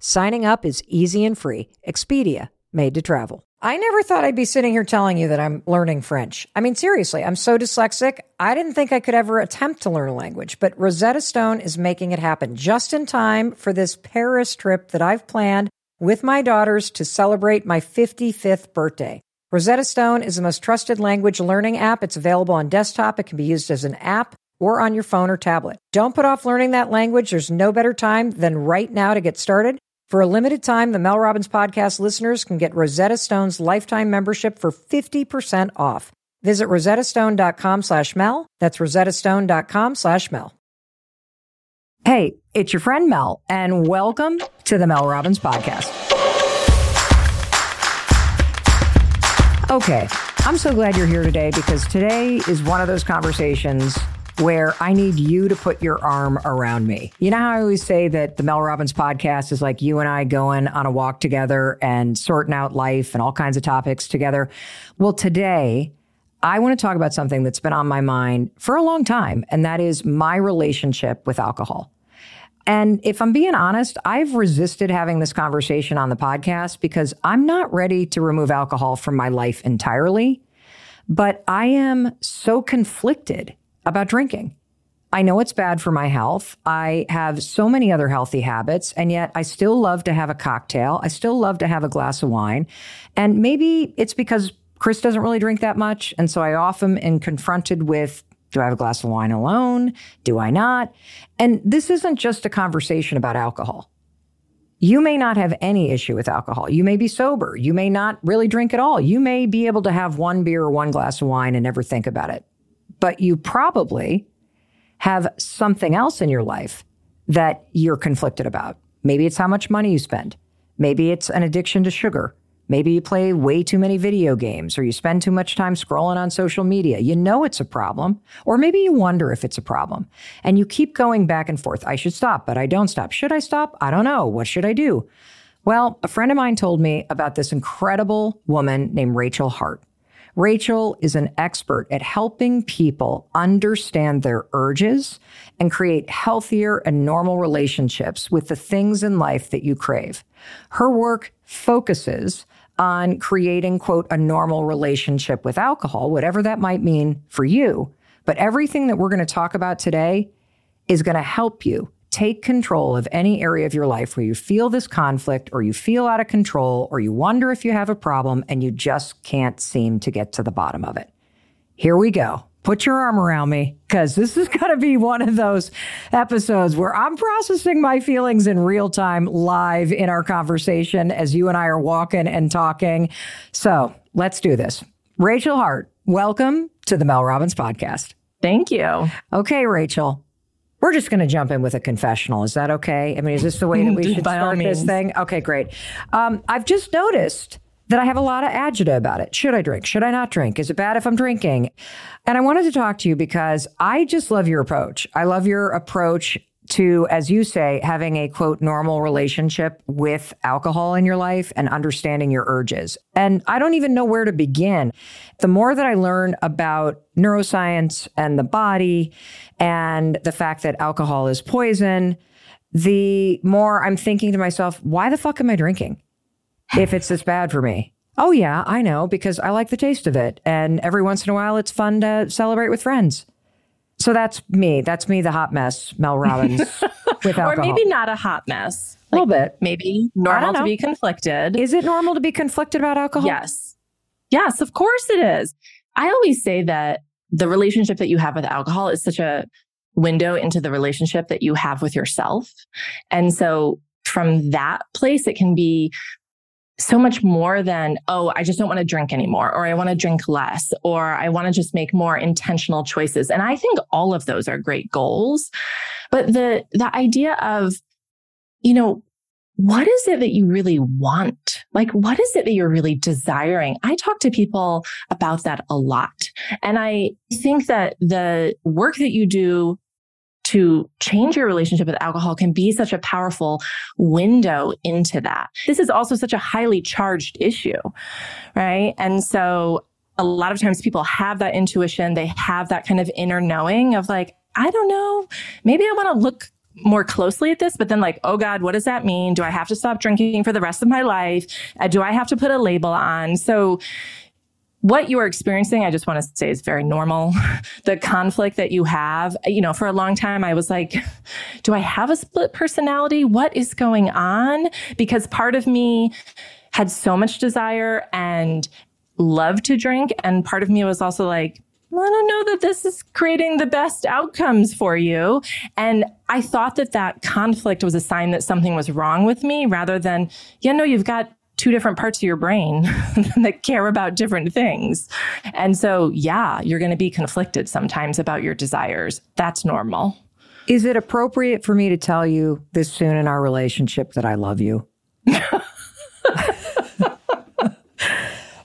Signing up is easy and free. Expedia, made to travel. I never thought I'd be sitting here telling you that I'm learning French. I mean, seriously, I'm so dyslexic. I didn't think I could ever attempt to learn a language, but Rosetta Stone is making it happen just in time for this Paris trip that I've planned with my daughters to celebrate my 55th birthday. Rosetta Stone is the most trusted language learning app. It's available on desktop. It can be used as an app or on your phone or tablet. Don't put off learning that language. There's no better time than right now to get started. For a limited time, the Mel Robbins podcast listeners can get Rosetta Stone's lifetime membership for 50% off. Visit rosettastone.com slash Mel. That's rosettastone.com slash Mel. Hey, it's your friend Mel, and welcome to the Mel Robbins podcast. Okay, I'm so glad you're here today because today is one of those conversations where I need you to put your arm around me. You know how I always say that the Mel Robbins podcast is like you and I going on a walk together and sorting out life and all kinds of topics together? Well, today, I want to talk about something that's been on my mind for a long time, and that is my relationship with alcohol. And if I'm being honest, I've resisted having this conversation on the podcast because I'm not ready to remove alcohol from my life entirely. But I am so conflicted about drinking. I know it's bad for my health. I have so many other healthy habits, and yet I still love to have a cocktail. I still love to have a glass of wine. And maybe it's because Chris doesn't really drink that much. And so I often am confronted with do I have a glass of wine alone? Do I not? And this isn't just a conversation about alcohol. You may not have any issue with alcohol. You may be sober. You may not really drink at all. You may be able to have one beer or one glass of wine and never think about it but you probably have something else in your life that you're conflicted about. Maybe it's how much money you spend. Maybe it's an addiction to sugar. Maybe you play way too many video games or you spend too much time scrolling on social media. You know it's a problem. Or maybe you wonder if it's a problem and you keep going back and forth. I should stop, but I don't stop. Should I stop? I don't know. What should I do? Well, a friend of mine told me about this incredible woman named Rachel Hart. Rachel is an expert at helping people understand their urges and create healthier and normal relationships with the things in life that you crave. Her work focuses on creating, quote, a normal relationship with alcohol, whatever that might mean for you. But everything that we're going to talk about today is going to help you take control of any area of your life where you feel this conflict or you feel out of control or you wonder if you have a problem and you just can't seem to get to the bottom of it. Here we go. Put your arm around me because this is going to be one of those episodes where I'm processing my feelings in real time live in our conversation as you and I are walking and talking. So let's do this. Rachel Hart, welcome to the Mel Robbins podcast. Thank you. Okay, Rachel, we're just going to jump in with a confessional. Is that okay? I mean, is this the way that we should start this thing? Okay, great. Um, I've just noticed that I have a lot of agita about it. Should I drink? Should I not drink? Is it bad if I'm drinking? And I wanted to talk to you because I just love your approach. I love your approach to, as you say, having a quote, normal relationship with alcohol in your life and understanding your urges. And I don't even know where to begin. The more that I learn about neuroscience and the body and the fact that alcohol is poison, the more I'm thinking to myself, why the fuck am I drinking if it's this bad for me? Oh, yeah, I know, because I like the taste of it. And every once in a while, it's fun to celebrate with friends. So that's me. That's me, the hot mess, Mel Robbins with alcohol. Or maybe not a hot mess. A little bit. Maybe normal to be conflicted. Is it normal to be conflicted about alcohol? Yes. Yes, of course it is. I always say that the relationship that you have with alcohol is such a window into the relationship that you have with yourself. And so from that place, it can be so much more than, oh, I just don't want to drink anymore, or I want to drink less, or I want to just make more intentional choices. And I think all of those are great goals. But the, the idea of, you know, what is it that you really want? Like, what is it that you're really desiring? I talk to people about that a lot. And I think that the work that you do to change your relationship with alcohol can be such a powerful window into that. This is also such a highly charged issue, right? And so a lot of times people have that intuition. They have that kind of inner knowing of like, I don't know, maybe I want to look more closely at this, but then like, oh God, what does that mean? Do I have to stop drinking for the rest of my life? Uh, do I have to put a label on? So what you are experiencing, I just want to say is very normal. the conflict that you have, you know, for a long time, I was like, do I have a split personality? What is going on? Because part of me had so much desire and love to drink. And part of me was also like, I don't know that this is creating the best outcomes for you. And I thought that that conflict was a sign that something was wrong with me rather than, yeah, no, you've got two different parts of your brain that care about different things. And so, yeah, you're going to be conflicted sometimes about your desires. That's normal. Is it appropriate for me to tell you this soon in our relationship that I love you?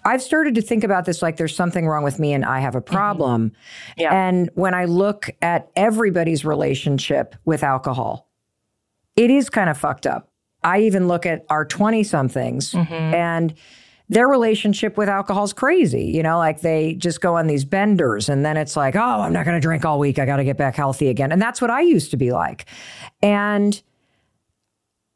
I've started to think about this like there's something wrong with me and I have a mm-hmm. problem. Mm-hmm. Yeah. And when I look at everybody's relationship with alcohol, it is kind of fucked up. I even look at our 20 somethings mm-hmm. and their relationship with alcohol is crazy. You know, like they just go on these benders and then it's like, oh, I'm not going to drink all week. I got to get back healthy again. And that's what I used to be like. And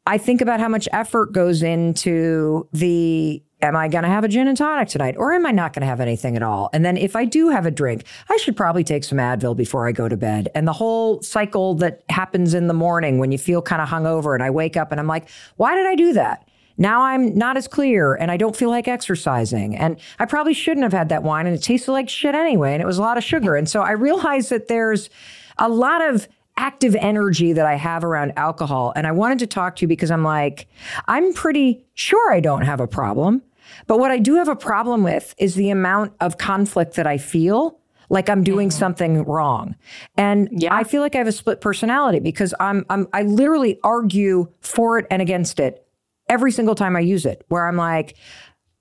I think about how much effort goes into the am I going to have a gin and tonic tonight or am I not going to have anything at all? And then if I do have a drink, I should probably take some Advil before I go to bed. And the whole cycle that happens in the morning when you feel kind of hungover and I wake up and I'm like, why did I do that? Now I'm not as clear and I don't feel like exercising. And I probably shouldn't have had that wine and it tasted like shit anyway. And it was a lot of sugar. And so I realized that there's a lot of active energy that I have around alcohol. And I wanted to talk to you because I'm like, I'm pretty sure I don't have a problem. But what I do have a problem with is the amount of conflict that I feel like I'm doing mm-hmm. something wrong. And yeah. I feel like I have a split personality because I'm, I'm I literally argue for it and against it every single time I use it, where I'm like,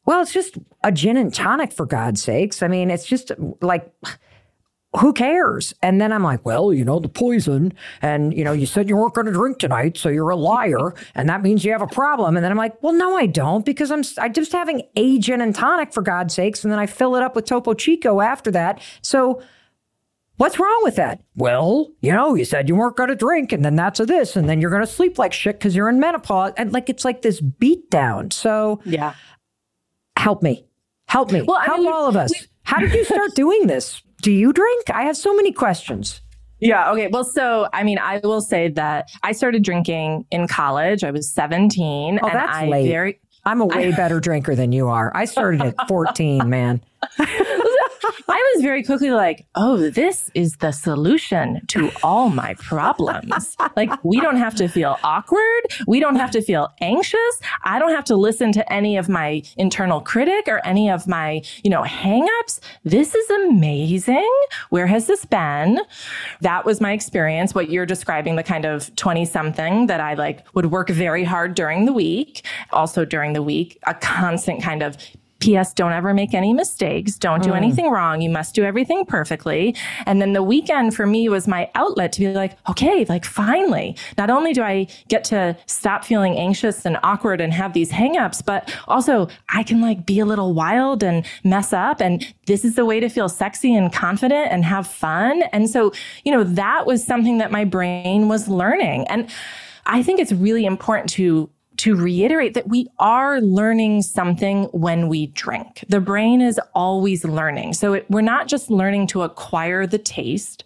well, it's just a gin and tonic for God's sakes. I mean, it's just like who cares? And then I'm like, well, you know, the poison. And, you know, you said you weren't going to drink tonight. So you're a liar. And that means you have a problem. And then I'm like, well, no, I don't because I'm, I'm just having a gin and tonic for God's sakes. And then I fill it up with Topo Chico after that. So what's wrong with that? Well, you know, you said you weren't going to drink and then that's a this. And then you're going to sleep like shit because you're in menopause. And like, it's like this beat down. So yeah, help me. Help me. Well, help I mean, all of us. We, How did you start doing this? Do you drink? I have so many questions. Yeah. Okay. Well, so I mean, I will say that I started drinking in college. I was 17. Oh, that's I late. Very, I'm a way I, better drinker than you are. I started at 14, man. Was very quickly like, oh, this is the solution to all my problems. like, we don't have to feel awkward. We don't have to feel anxious. I don't have to listen to any of my internal critic or any of my, you know, hangups. This is amazing. Where has this been? That was my experience. What you're describing, the kind of 20 something that I like would work very hard during the week. Also during the week, a constant kind of P.S. Don't ever make any mistakes. Don't do mm. anything wrong. You must do everything perfectly. And then the weekend for me was my outlet to be like, okay, like finally, not only do I get to stop feeling anxious and awkward and have these hangups, but also I can like be a little wild and mess up. And this is the way to feel sexy and confident and have fun. And so, you know, that was something that my brain was learning. And I think it's really important to to reiterate that we are learning something when we drink. The brain is always learning. So it, we're not just learning to acquire the taste.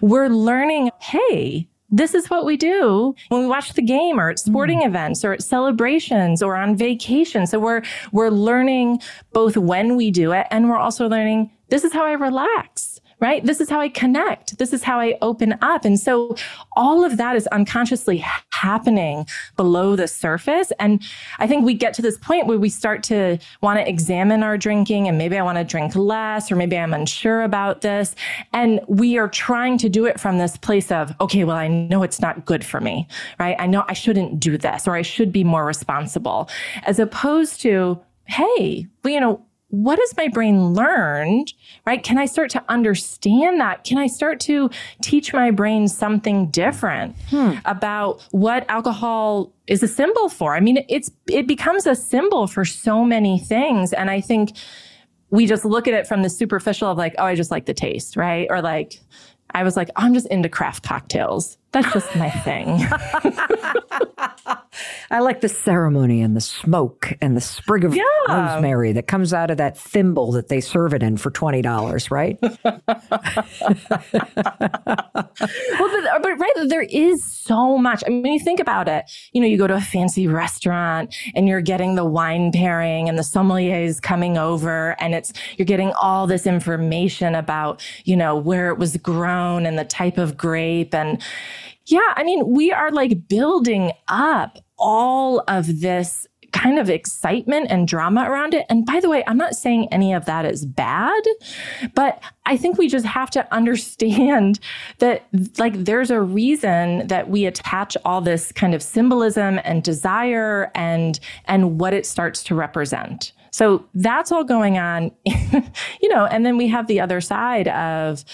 We're learning, hey, this is what we do when we watch the game or at sporting mm. events or at celebrations or on vacation. So we're, we're learning both when we do it and we're also learning this is how I relax right? This is how I connect. This is how I open up. And so all of that is unconsciously happening below the surface. And I think we get to this point where we start to want to examine our drinking and maybe I want to drink less or maybe I'm unsure about this. And we are trying to do it from this place of, okay, well, I know it's not good for me, right? I know I shouldn't do this or I should be more responsible as opposed to, hey, you know, what has my brain learned, right? Can I start to understand that? Can I start to teach my brain something different hmm. about what alcohol is a symbol for? I mean, it's, it becomes a symbol for so many things. And I think we just look at it from the superficial of like, oh, I just like the taste, right? Or like, I was like, oh, I'm just into craft cocktails. That's just my thing. I like the ceremony and the smoke and the sprig of yeah. rosemary that comes out of that thimble that they serve it in for $20, right? well, but, uh, but right, there is so much. I mean, you think about it, you know, you go to a fancy restaurant and you're getting the wine pairing and the sommelier is coming over and it's, you're getting all this information about, you know, where it was grown and the type of grape and, yeah, I mean, we are like building up all of this kind of excitement and drama around it. And by the way, I'm not saying any of that is bad, but I think we just have to understand that like there's a reason that we attach all this kind of symbolism and desire and and what it starts to represent. So that's all going on, you know, and then we have the other side of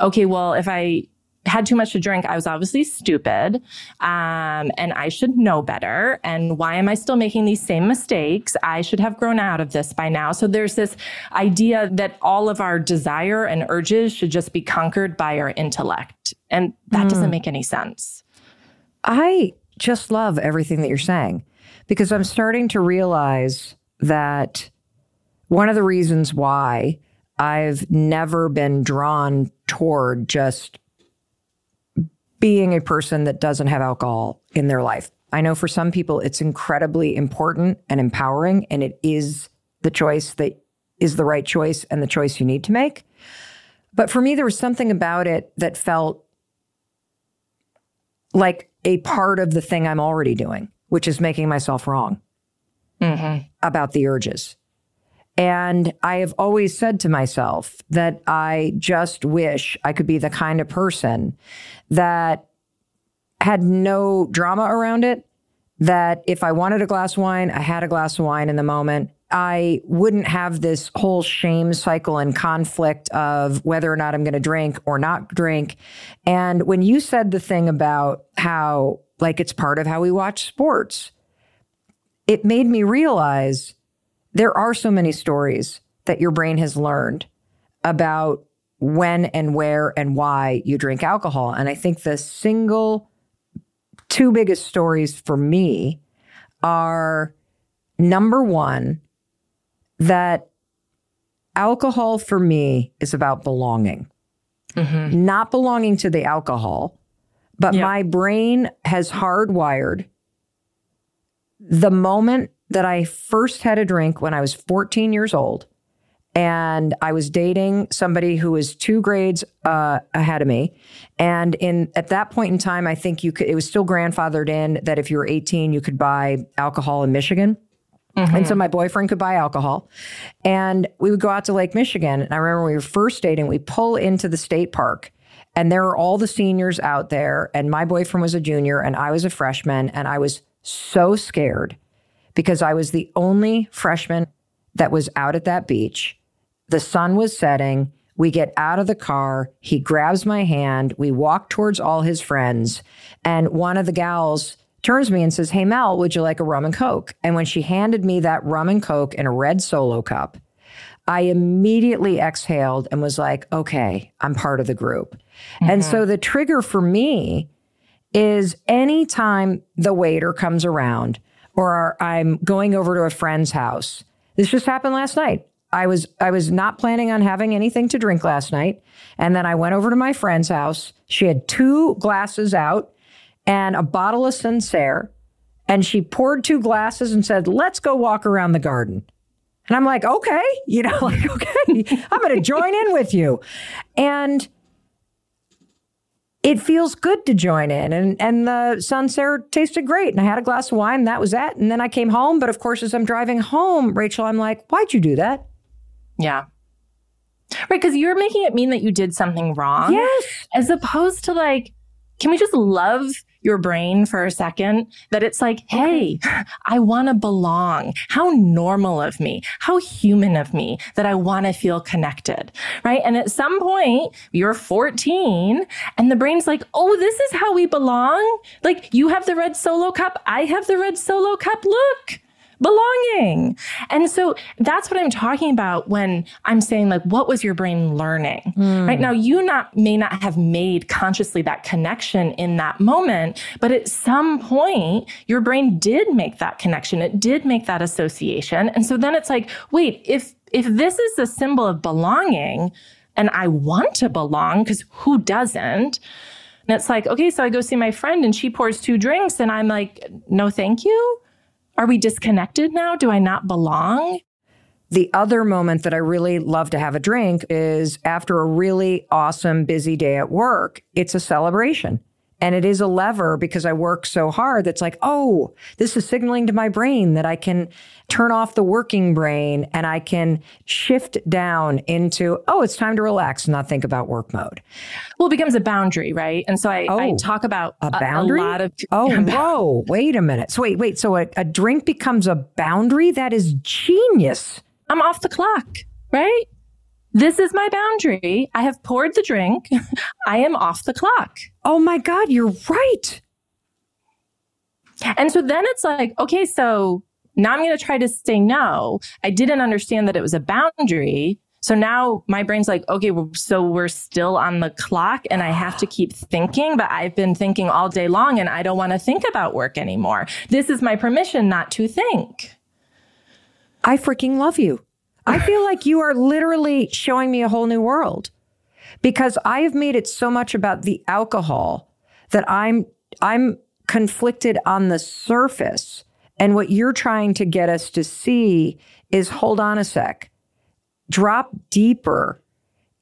okay, well, if I had too much to drink. I was obviously stupid. Um, and I should know better. And why am I still making these same mistakes? I should have grown out of this by now. So there's this idea that all of our desire and urges should just be conquered by our intellect. And that mm. doesn't make any sense. I just love everything that you're saying because I'm starting to realize that one of the reasons why I've never been drawn toward just being a person that doesn't have alcohol in their life. I know for some people it's incredibly important and empowering, and it is the choice that is the right choice and the choice you need to make. But for me, there was something about it that felt like a part of the thing I'm already doing, which is making myself wrong mm-hmm. about the urges. And I have always said to myself that I just wish I could be the kind of person that had no drama around it. That if I wanted a glass of wine, I had a glass of wine in the moment. I wouldn't have this whole shame cycle and conflict of whether or not I'm going to drink or not drink. And when you said the thing about how, like, it's part of how we watch sports, it made me realize there are so many stories that your brain has learned about when and where and why you drink alcohol. And I think the single two biggest stories for me are number one, that alcohol for me is about belonging, mm-hmm. not belonging to the alcohol, but yeah. my brain has hardwired the moment that I first had a drink when I was 14 years old. And I was dating somebody who was two grades uh, ahead of me. And in at that point in time, I think you could, it was still grandfathered in that if you were 18, you could buy alcohol in Michigan. Mm-hmm. And so my boyfriend could buy alcohol. And we would go out to Lake Michigan. And I remember when we were first dating, we pull into the state park and there are all the seniors out there. And my boyfriend was a junior and I was a freshman. And I was so scared because I was the only freshman that was out at that beach. The sun was setting. We get out of the car. He grabs my hand. We walk towards all his friends. And one of the gals turns me and says, Hey, Mel, would you like a rum and coke? And when she handed me that rum and coke in a red solo cup, I immediately exhaled and was like, okay, I'm part of the group. Mm-hmm. And so the trigger for me is anytime the waiter comes around or I'm going over to a friend's house. This just happened last night. I was I was not planning on having anything to drink last night, and then I went over to my friend's house. She had two glasses out and a bottle of Sancerre, and she poured two glasses and said, "Let's go walk around the garden." And I'm like, okay, you know, like, okay, I'm going to join in with you. And it feels good to join in. And, and the Sancerre tasted great. And I had a glass of wine, and that was that. And then I came home. But of course, as I'm driving home, Rachel, I'm like, why'd you do that? Yeah. Right. Cause you're making it mean that you did something wrong. Yes. As opposed to like, can we just love your brain for a second that it's like, hey, I want to belong. How normal of me, how human of me that I want to feel connected, right? And at some point, you're 14 and the brain's like, oh, this is how we belong. Like you have the red solo cup. I have the red solo cup. Look belonging. And so that's what I'm talking about when I'm saying like, what was your brain learning? Mm. Right now, you not may not have made consciously that connection in that moment, but at some point, your brain did make that connection. It did make that association. And so then it's like, wait, if if this is the symbol of belonging and I want to belong, because who doesn't? And it's like, okay, so I go see my friend and she pours two drinks and I'm like, no, thank you. Are we disconnected now? Do I not belong? The other moment that I really love to have a drink is after a really awesome, busy day at work. It's a celebration. And it is a lever because I work so hard that's like, oh, this is signaling to my brain that I can turn off the working brain and I can shift down into, oh, it's time to relax and not think about work mode. Well, it becomes a boundary, right? And so I, oh, I talk about a boundary. A, a lot of oh, whoa, wait a minute. So wait, wait. So a, a drink becomes a boundary. That is genius. I'm off the clock, right? This is my boundary. I have poured the drink. I am off the clock. Oh my God, you're right. And so then it's like, okay, so now I'm going to try to say no. I didn't understand that it was a boundary. So now my brain's like, okay, so we're still on the clock and I have to keep thinking, but I've been thinking all day long and I don't want to think about work anymore. This is my permission not to think. I freaking love you. I feel like you are literally showing me a whole new world because I have made it so much about the alcohol that I'm I'm conflicted on the surface. And what you're trying to get us to see is hold on a sec. Drop deeper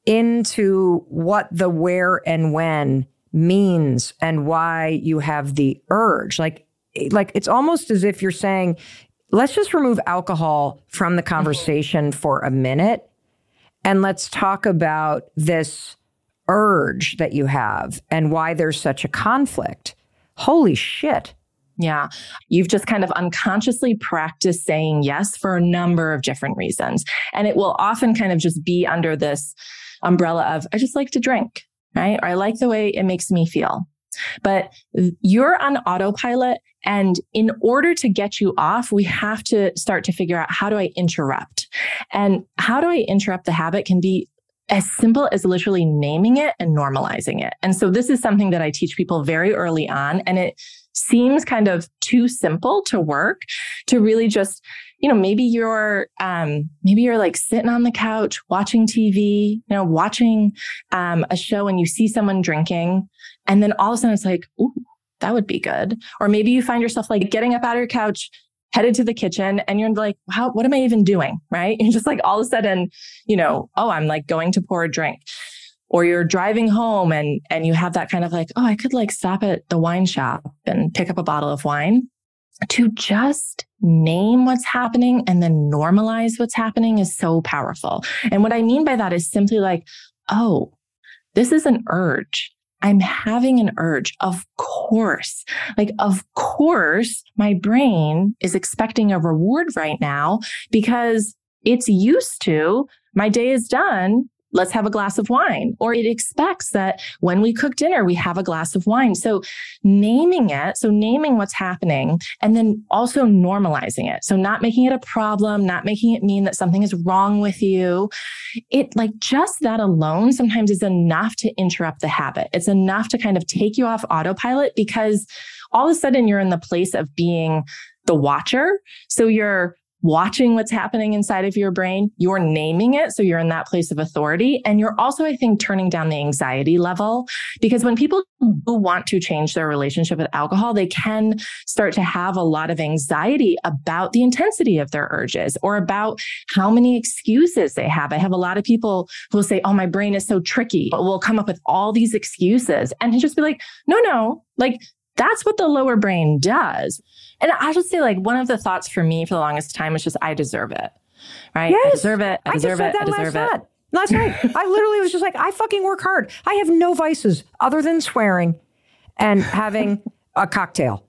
into what the where and when means and why you have the urge. Like like it's almost as if you're saying let's just remove alcohol from the mm-hmm. conversation for a minute and let's talk about this urge that you have and why there's such a conflict. Holy shit. Yeah. You've just kind of unconsciously practiced saying yes for a number of different reasons. And it will often kind of just be under this umbrella of, I just like to drink, right? Or I like the way it makes me feel. But you're on autopilot. And in order to get you off, we have to start to figure out how do I interrupt? And how do I interrupt the habit can be as simple as literally naming it and normalizing it. And so this is something that I teach people very early on. And it seems kind of too simple to work to really just you know maybe you're um maybe you're like sitting on the couch watching tv you know watching um a show and you see someone drinking and then all of a sudden it's like ooh that would be good. Or maybe you find yourself like getting up out of your couch headed to the kitchen and you're like how what am i even doing? Right? You're just like all of a sudden you know oh i'm like going to pour a drink. Or you're driving home and and you have that kind of like oh i could like stop at the wine shop and pick up a bottle of wine to just name what's happening and then normalize what's happening is so powerful. And what i mean by that is simply like oh this is an urge I'm having an urge. Of course. Like, of course, my brain is expecting a reward right now because it's used to my day is done let's have a glass of wine. Or it expects that when we cook dinner, we have a glass of wine. So naming it, so naming what's happening and then also normalizing it. So not making it a problem, not making it mean that something is wrong with you. It like just that alone sometimes is enough to interrupt the habit. It's enough to kind of take you off autopilot because all of a sudden you're in the place of being the watcher. So you're watching what's happening inside of your brain. You're naming it. So you're in that place of authority. And you're also, I think, turning down the anxiety level because when people who want to change their relationship with alcohol, they can start to have a lot of anxiety about the intensity of their urges or about how many excuses they have. I have a lot of people who will say, Oh, my brain is so tricky. We'll come up with all these excuses and just be like, no, no, like that's what the lower brain does. And I should say, like, one of the thoughts for me for the longest time was just, I deserve it. Right? Yes. I deserve it. I deserve I it. I deserve last it. Last night, I literally was just like, I fucking work hard. I have no vices other than swearing and having a cocktail.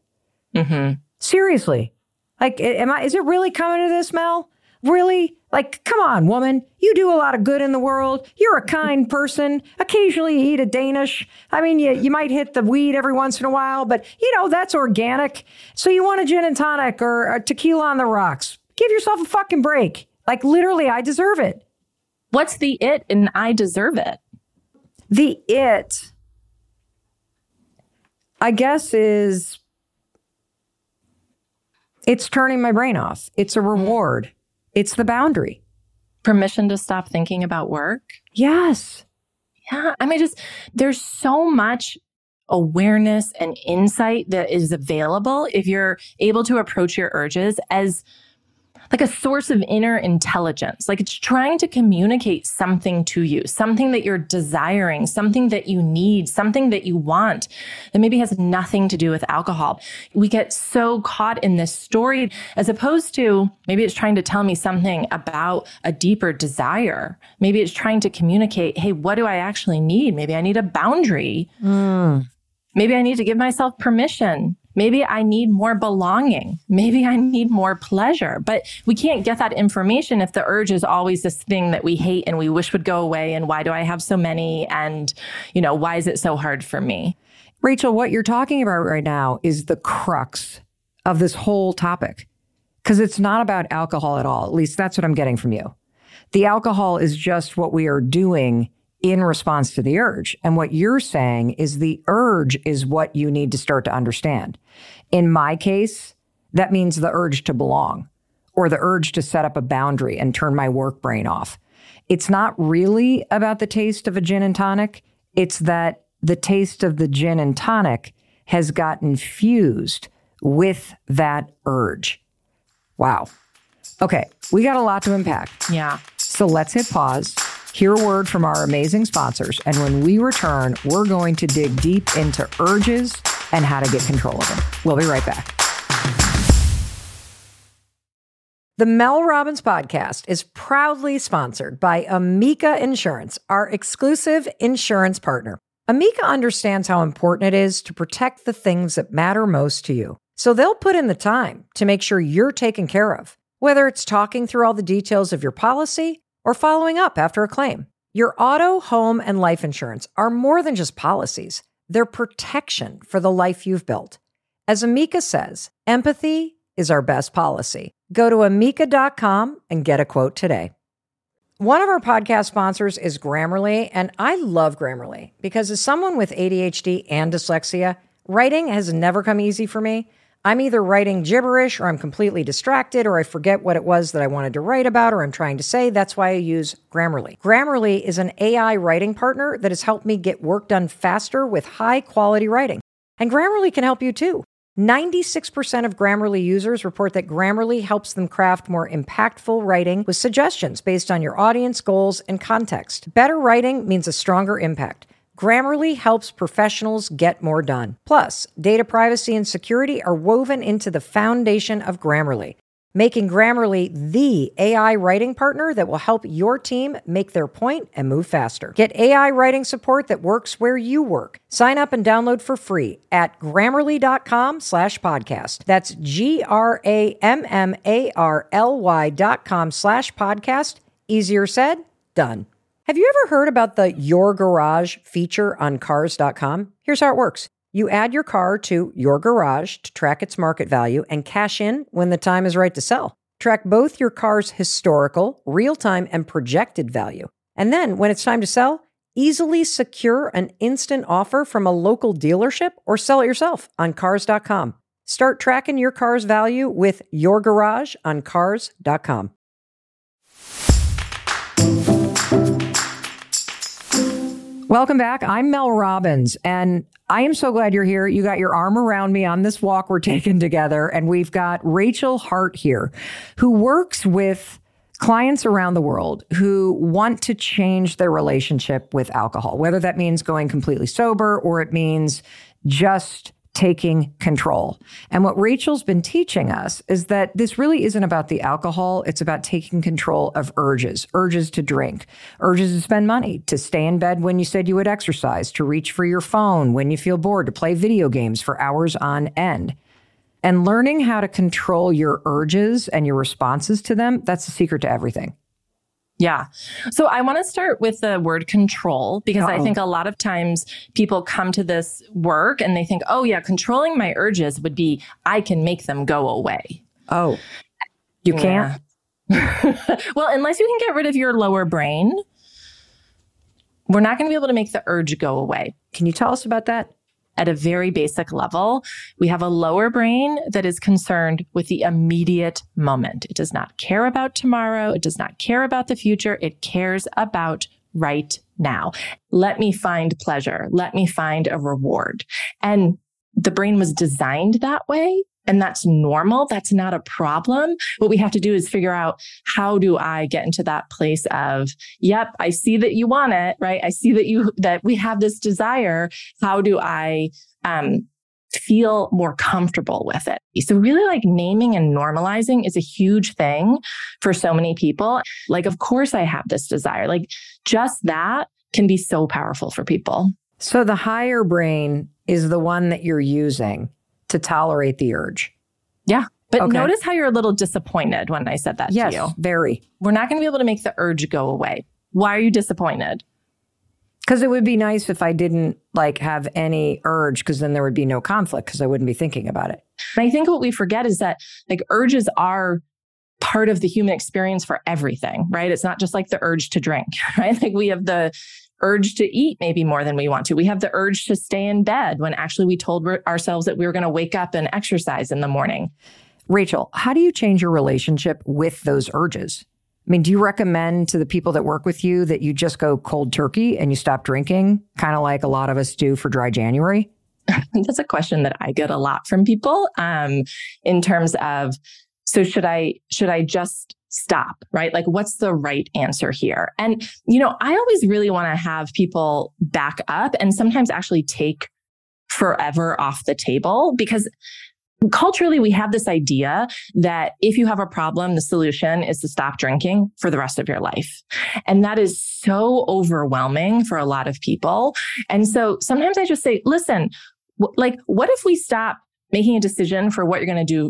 Mm-hmm. Seriously. Like, am I, is it really coming to this, Mel? Really? Like, come on, woman. You do a lot of good in the world. You're a kind person. Occasionally you eat a Danish. I mean, you, you might hit the weed every once in a while, but you know, that's organic. So you want a gin and tonic or a tequila on the rocks. Give yourself a fucking break. Like, literally, I deserve it. What's the it and I deserve it? The it, I guess, is it's turning my brain off. It's a reward. It's the boundary. Permission to stop thinking about work. Yes. Yeah. I mean, just there's so much awareness and insight that is available if you're able to approach your urges as like a source of inner intelligence. Like it's trying to communicate something to you, something that you're desiring, something that you need, something that you want that maybe has nothing to do with alcohol. We get so caught in this story as opposed to maybe it's trying to tell me something about a deeper desire. Maybe it's trying to communicate, hey, what do I actually need? Maybe I need a boundary. Mm. Maybe I need to give myself permission. Maybe I need more belonging. Maybe I need more pleasure. But we can't get that information if the urge is always this thing that we hate and we wish would go away. And why do I have so many? And, you know, why is it so hard for me? Rachel, what you're talking about right now is the crux of this whole topic because it's not about alcohol at all. At least that's what I'm getting from you. The alcohol is just what we are doing in response to the urge. And what you're saying is the urge is what you need to start to understand. In my case, that means the urge to belong or the urge to set up a boundary and turn my work brain off. It's not really about the taste of a gin and tonic. It's that the taste of the gin and tonic has gotten fused with that urge. Wow. Okay, we got a lot to unpack. Yeah. So let's hit pause hear a word from our amazing sponsors. And when we return, we're going to dig deep into urges and how to get control of them. We'll be right back. The Mel Robbins podcast is proudly sponsored by Amica Insurance, our exclusive insurance partner. Amica understands how important it is to protect the things that matter most to you. So they'll put in the time to make sure you're taken care of, whether it's talking through all the details of your policy or following up after a claim. Your auto, home, and life insurance are more than just policies, they're protection for the life you've built. As Amica says, empathy is our best policy. Go to amica.com and get a quote today. One of our podcast sponsors is Grammarly, and I love Grammarly because as someone with ADHD and dyslexia, writing has never come easy for me. I'm either writing gibberish or I'm completely distracted or I forget what it was that I wanted to write about or I'm trying to say. That's why I use Grammarly. Grammarly is an AI writing partner that has helped me get work done faster with high quality writing. And Grammarly can help you too. 96% of Grammarly users report that Grammarly helps them craft more impactful writing with suggestions based on your audience goals and context. Better writing means a stronger impact. Grammarly helps professionals get more done. Plus, data privacy and security are woven into the foundation of Grammarly, making Grammarly the AI writing partner that will help your team make their point and move faster. Get AI writing support that works where you work. Sign up and download for free at grammarly.com slash podcast. That's G-R-A-M-M-A-R-L-Y dot com slash podcast. Easier said, done. Have you ever heard about the Your Garage feature on cars.com? Here's how it works. You add your car to your garage to track its market value and cash in when the time is right to sell. Track both your car's historical, real time, and projected value. And then when it's time to sell, easily secure an instant offer from a local dealership or sell it yourself on cars.com. Start tracking your car's value with your garage on cars.com. Welcome back. I'm Mel Robbins, and I am so glad you're here. You got your arm around me on this walk we're taking together, and we've got Rachel Hart here, who works with clients around the world who want to change their relationship with alcohol, whether that means going completely sober or it means just taking control. And what Rachel's been teaching us is that this really isn't about the alcohol. It's about taking control of urges, urges to drink, urges to spend money, to stay in bed when you said you would exercise, to reach for your phone when you feel bored, to play video games for hours on end. And learning how to control your urges and your responses to them, that's the secret to everything. Yeah. So I want to start with the word control because Uh-oh. I oh. think a lot of times people come to this work and they think, oh, yeah, controlling my urges would be I can make them go away. Oh, you can't? well, unless you can get rid of your lower brain, we're not going to be able to make the urge go away. Can you tell us about that? At a very basic level, we have a lower brain that is concerned with the immediate moment. It does not care about tomorrow. It does not care about the future. It cares about right now. Let me find pleasure. Let me find a reward. And the brain was designed that way and that's normal. That's not a problem. What we have to do is figure out how do I get into that place of, yep, I see that you want it, right? I see that you, that we have this desire. How do I, um, feel more comfortable with it. So really like naming and normalizing is a huge thing for so many people. Like, of course I have this desire. Like just that can be so powerful for people. So the higher brain is the one that you're using to tolerate the urge. Yeah. But okay. notice how you're a little disappointed when I said that yes, to you. Very. We're not going to be able to make the urge go away. Why are you disappointed? Because it would be nice if I didn't like have any urge, because then there would be no conflict because I wouldn't be thinking about it. And I think what we forget is that like urges are part of the human experience for everything, right? It's not just like the urge to drink, right? Like we have the urge to eat maybe more than we want to. We have the urge to stay in bed when actually we told ourselves that we were going to wake up and exercise in the morning. Rachel, how do you change your relationship with those urges? I mean, do you recommend to the people that work with you that you just go cold turkey and you stop drinking, kind of like a lot of us do for dry January? That's a question that I get a lot from people um, in terms of so should I should I just stop, right? Like, what's the right answer here? And, you know, I always really want to have people back up and sometimes actually take forever off the table because culturally we have this idea that if you have a problem the solution is to stop drinking for the rest of your life and that is so overwhelming for a lot of people and so sometimes i just say listen like what if we stop making a decision for what you're going to do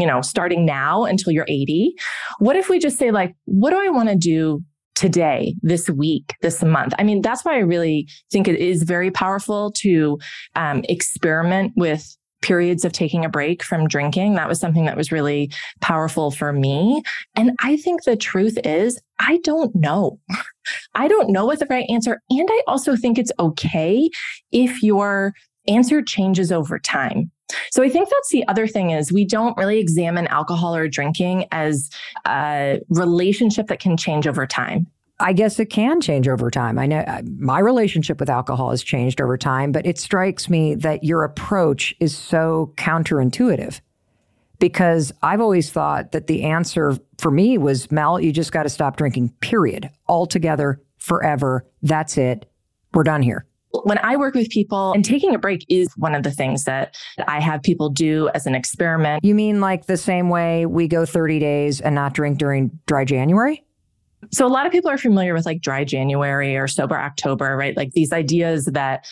you know, starting now until you're 80. What if we just say, like, what do I want to do today, this week, this month. I mean, that's why I really think it is very powerful to um, experiment with periods of taking a break from drinking. That was something that was really powerful for me. And I think the truth is, I don't know. I don't know what the right answer. And I also think it's okay if your answer changes over time. So I think that's the other thing is we don't really examine alcohol or drinking as a relationship that can change over time. I guess it can change over time. I know uh, my relationship with alcohol has changed over time, but it strikes me that your approach is so counterintuitive because I've always thought that the answer for me was Mel, you just got to stop drinking, period, altogether, forever. That's it. We're done here. When I work with people, and taking a break is one of the things that I have people do as an experiment. You mean like the same way we go 30 days and not drink during dry January? So a lot of people are familiar with like dry January or sober October, right? Like these ideas that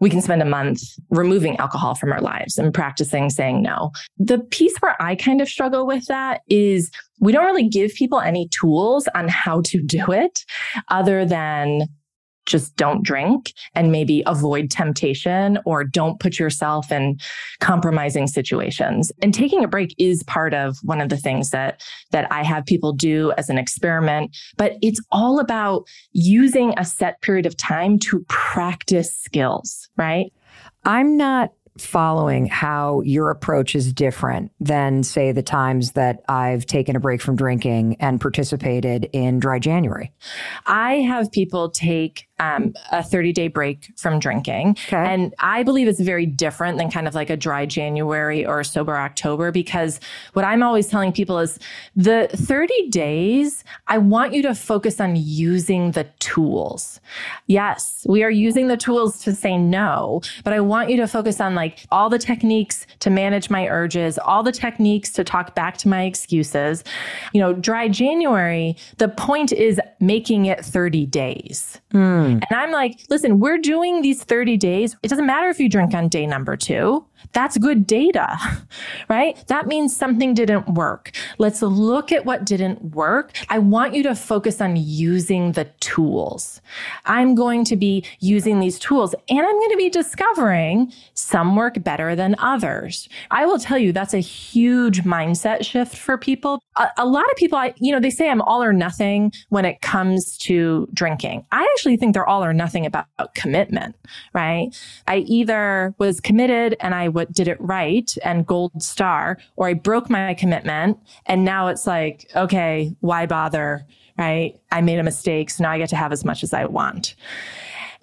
we can spend a month removing alcohol from our lives and practicing saying no. The piece where I kind of struggle with that is we don't really give people any tools on how to do it other than just don't drink and maybe avoid temptation or don't put yourself in compromising situations. And taking a break is part of one of the things that that I have people do as an experiment, but it's all about using a set period of time to practice skills, right? I'm not following how your approach is different than, say, the times that I've taken a break from drinking and participated in dry January. I have people take um, a 30 day break from drinking. Okay. And I believe it's very different than kind of like a dry January or a sober October because what I'm always telling people is the 30 days, I want you to focus on using the tools. Yes, we are using the tools to say no, but I want you to focus on like all the techniques to manage my urges, all the techniques to talk back to my excuses. You know, dry January, the point is making it 30 days. Mm. And I'm like, listen, we're doing these 30 days. It doesn't matter if you drink on day number two. That's good data, right? That means something didn't work. Let's look at what didn't work. I want you to focus on using the tools. I'm going to be using these tools and I'm going to be discovering some work better than others. I will tell you that's a huge mindset shift for people. A, a lot of people, I, you know, they say I'm all or nothing when it comes to drinking. I actually think they're all or nothing about commitment, right? I either was committed and I what did it right and gold star, or I broke my commitment and now it's like, okay, why bother? Right? I made a mistake, so now I get to have as much as I want.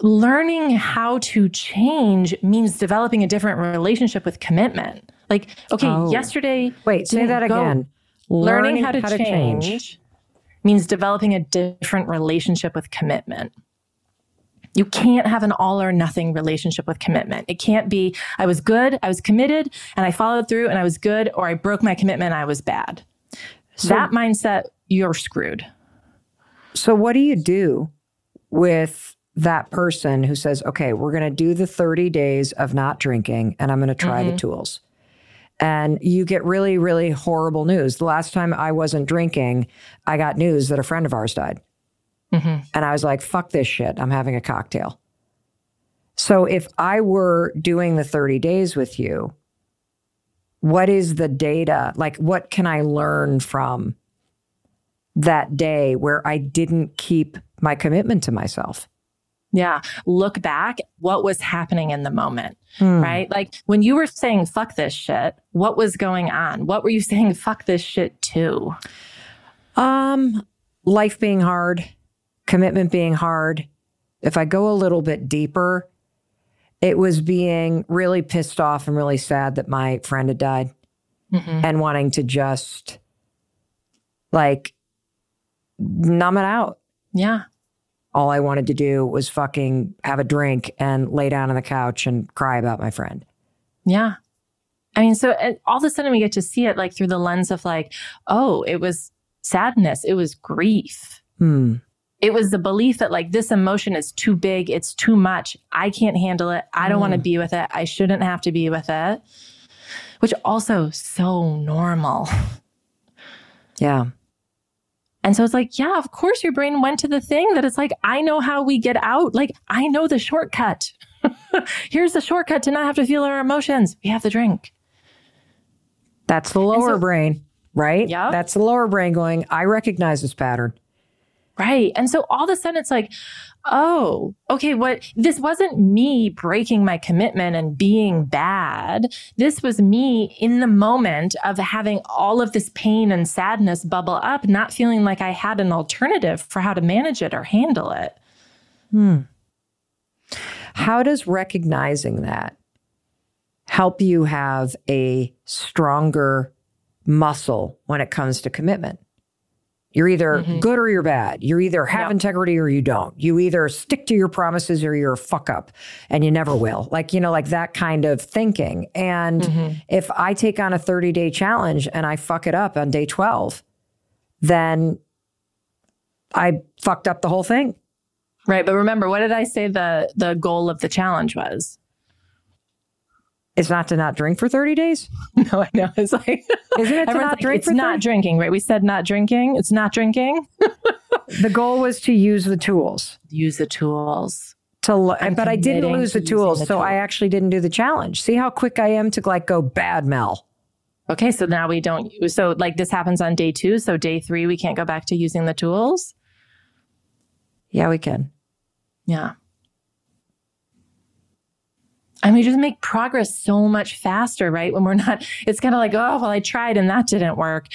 Learning how to change means developing a different relationship with commitment. Like, okay, Oh. yesterday. Wait, say that go- again. Learning, how, to, change, means developing a different relationship with commitment. You can't have an all or nothing relationship with commitment. It can't be, I was good, I was committed, and I followed through and I was good, or I broke my commitment and I was bad. So, that mindset, you're screwed. So, what do you do with that person who says, okay, we're going to do the 30 days of not drinking and I'm going to try the mm-hmm. tools? And you get really, really horrible news. The last time I wasn't drinking, I got news that a friend of ours died. And I was like, fuck this shit. I'm having a cocktail. So, if I were doing the 30 days with you, what is the data? Like, what can I learn from that day where I didn't keep my commitment to myself. Yeah. Look back, what was happening in the moment, right? Like when you were saying, fuck this shit, what was going on? What were you saying, fuck this shit to? Um, life being hard, commitment being hard. If I go a little bit deeper, it was being really pissed off and really sad that my friend had died and wanting to just like numb it out. Yeah. All I wanted to do was fucking have a drink and lay down on the couch and cry about my friend. Yeah. I mean, so all of a sudden we get to see it like through the lens of like, oh, it was sadness, it was grief. Hmm. It was the belief that like this emotion is too big, it's too much. I can't handle it. I don't want to mm. be with it. I shouldn't have to be with it. Which also so normal. Yeah. And so it's like, yeah, of course your brain went to the thing that it's like, I know how we get out. Like, I know the shortcut. Here's the shortcut to not have to feel our emotions. We have the drink. That's the lower so- brain, right? Yeah. That's the lower brain going, I recognize this pattern. Right. And so all of a sudden it's like, oh, okay, what this wasn't me breaking my commitment and being bad. This was me in the moment of having all of this pain and sadness bubble up, not feeling like I had an alternative for how to manage it or handle it. Hmm. How does recognizing that help you have a stronger muscle when it comes to commitment? You're either mm-hmm. good or you're bad. You either have Yep. integrity or you don't. You either stick to your promises or you're a fuck up and you never will. Like, you know, like that kind of thinking. And mm-hmm. if I take on a 30 day challenge and I fuck it up on day 12, then I fucked up the whole thing. Right. But remember, what did I say the the goal of the challenge was? It's not to not drink for 30 days. No, I know. It's like Isn't it to not like, drink it's for not 30? drinking, right? We said not drinking. It's not drinking. The goal was to use the tools. Use the tools. To, l- but I didn't committing lose the tools, the so I actually didn't do the challenge. See how quick I am to like go bad, Mel. Okay, so now we don't. So like this happens on day two. So day three, we can't go back to using the tools. Yeah, we can. Yeah. And we just make progress so much faster, right? When we're not, it's kind of like, oh, well, I tried and that didn't work.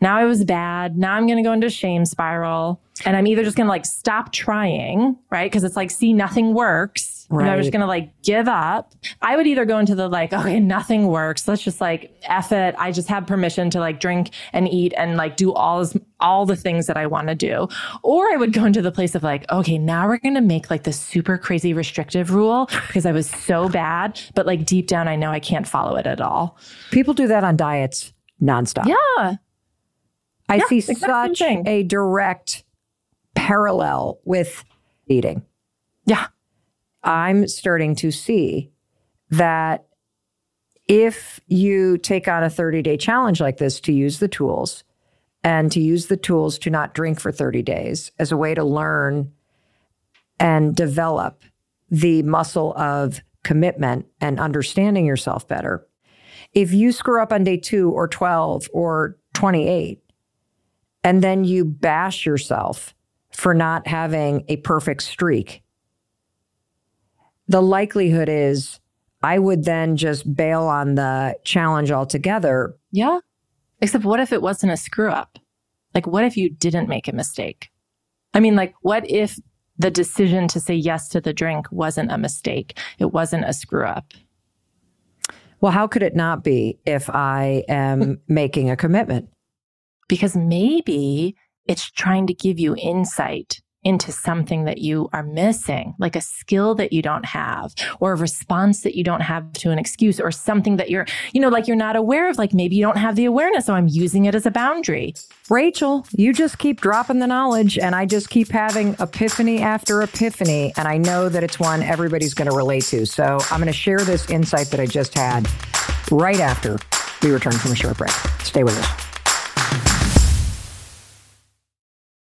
Now I was bad. Now I'm going to go into shame spiral. And I'm either just going to like stop trying, right? Because it's like, see, nothing works. Right. And I'm just going to like give up. I would either go into the like, okay, nothing works. Let's just like F it. I just have permission to like drink and eat and like do all, this, all the things that I want to do. Or I would go into the place of like, okay, now we're going to make like this super crazy restrictive rule because I was so bad. But like deep down, I know I can't follow it at all. People do that on diets nonstop. Yeah. I yeah, see such a direct parallel with eating. Yeah. I'm starting to see that if you take on a 30 day challenge like this to use the tools and to use the tools to not drink for 30 days as a way to learn and develop the muscle of commitment and understanding yourself better. If you screw up on day two or 12 or 28, and then you bash yourself for not having a perfect streak, the likelihood is I would then just bail on the challenge altogether. Yeah. Except what if it wasn't a screw up? Like, what if you didn't make a mistake? I mean, like, what if the decision to say yes to the drink wasn't a mistake? It wasn't a screw up. Well, how could it not be if I am making a commitment? Because maybe it's trying to give you insight into something that you are missing, like a skill that you don't have, or a response that you don't have to an excuse, or something that you're, you know, like you're not aware of. Like maybe you don't have the awareness, so I'm using it as a boundary. Rachel, you just keep dropping the knowledge, and I just keep having epiphany after epiphany. And I know that it's one everybody's going to relate to. So I'm going to share this insight that I just had right after we return from a short break. Stay with us.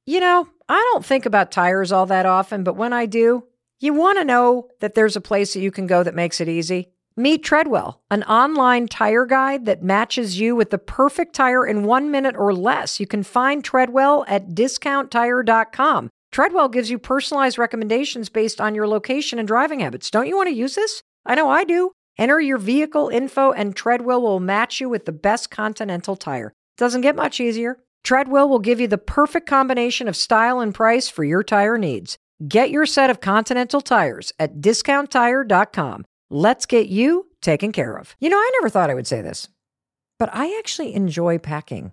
You know, I don't think about tires all that often, but when I do, you want to know that there's a place that you can go that makes it easy. Meet Treadwell, an online tire guide that matches you with the perfect tire in one minute or less. You can find Treadwell at discounttire.com. Treadwell gives you personalized recommendations based on your location and driving habits. Don't you want to use this? I know I do. Enter your vehicle info, and Treadwell will match you with the best Continental tire. Doesn't get much easier. Treadwell will give you the perfect combination of style and price for your tire needs. Get your set of Continental tires at discounttire.com. Let's get you taken care of. You know, I never thought I would say this, but I actually enjoy packing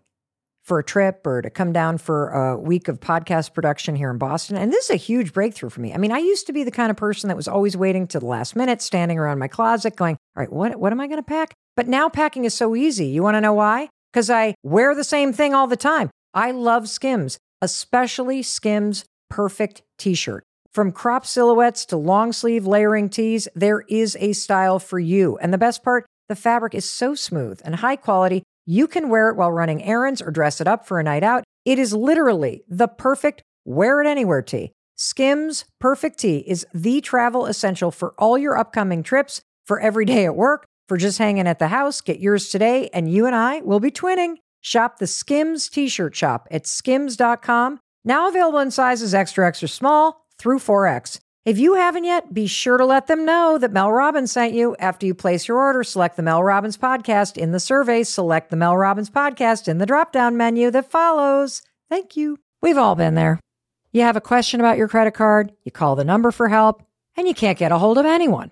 for a trip or to come down for a week of podcast production here in Boston. And this is a huge breakthrough for me. I mean, I used to be the kind of person that was always waiting to the last minute, standing around my closet going, all right, what, what am I going to pack? But now packing is so easy. You want to know why? Because I wear the same thing all the time. I love Skims, especially Skims Perfect t shirt. From crop silhouettes to long sleeve layering tees, there is a style for you. And the best part, the fabric is so smooth and high quality, you can wear it while running errands or dress it up for a night out. It is literally the perfect wear it anywhere tee. Skims Perfect Tee is the travel essential for all your upcoming trips, for every day at work for just hanging at the house. Get yours today, and you and I will be twinning. Shop the Skims t shirt shop at skims.com. Now available in sizes extra, extra small through 4X. If you haven't yet, be sure to let them know that Mel Robbins sent you. After you place your order, select the Mel Robbins podcast in the survey, select the Mel Robbins podcast in the drop down menu that follows. Thank you. We've all been there. You have a question about your credit card, you call the number for help, and you can't get a hold of anyone.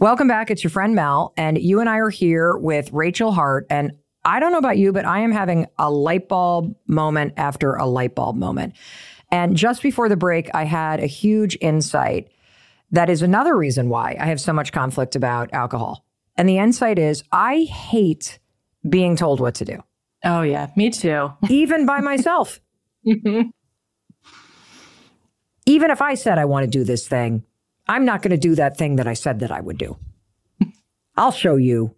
Welcome back. It's your friend Mel, and you and I are here with Rachel Hart. And I don't know about you, but I am having a light bulb moment after a light bulb moment. And just before the break, I had a huge insight that is another reason why I have so much conflict about alcohol. And the insight is I hate being told what to do. Oh, yeah, me too. Even by myself. Mm-hmm. Even if I said I want to do this thing, I'm not going to do that thing that I said that I would do. I'll show you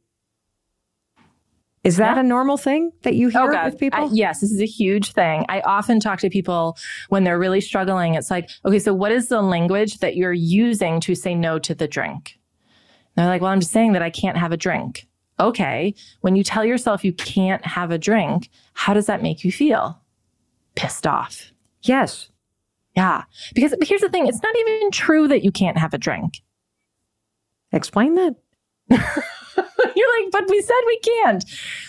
Is that yeah. a normal thing that you hear oh with people? I, yes, this is a huge thing. I often talk to people when they're really struggling. It's like, okay, so what is the language that you're using to say no to the drink? And they're like, well, I'm just saying that I can't have a drink. Okay. When you tell yourself you can't have a drink, how does that make you feel? Pissed off. Yes. Yeah. Because but here's the thing it's not even true that you can't have a drink. Explain that. you're like, but we said we can't.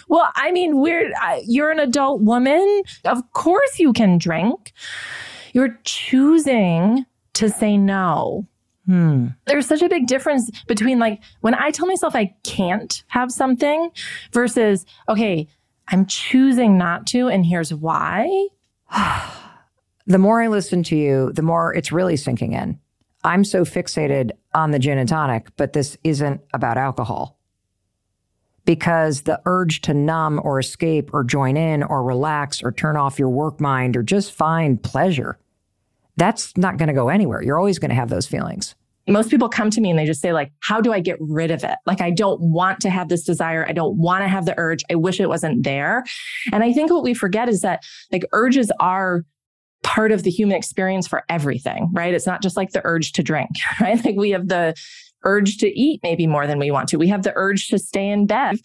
Well, I mean, we're, you're an adult woman. Of course you can drink. You're choosing to say no. Hmm. There's such a big difference between like when I tell myself I can't have something versus, okay, I'm choosing not to, and here's why. the more I listen to you, the more it's really sinking in. I'm so fixated on the gin and tonic, but this isn't about alcohol. Because the urge to numb or escape or join in or relax or turn off your work mind or just find pleasure that's not going to go anywhere. You're always going to have those feelings. Most people come to me and they just say like, how do I get rid of it? Like, I don't want to have this desire. I don't want to have the urge. I wish it wasn't there. And I think what we forget is that like urges are part of the human experience for everything, right? It's not just like the urge to drink, right? Like we have the urge to eat maybe more than we want to. We have the urge to stay in bed.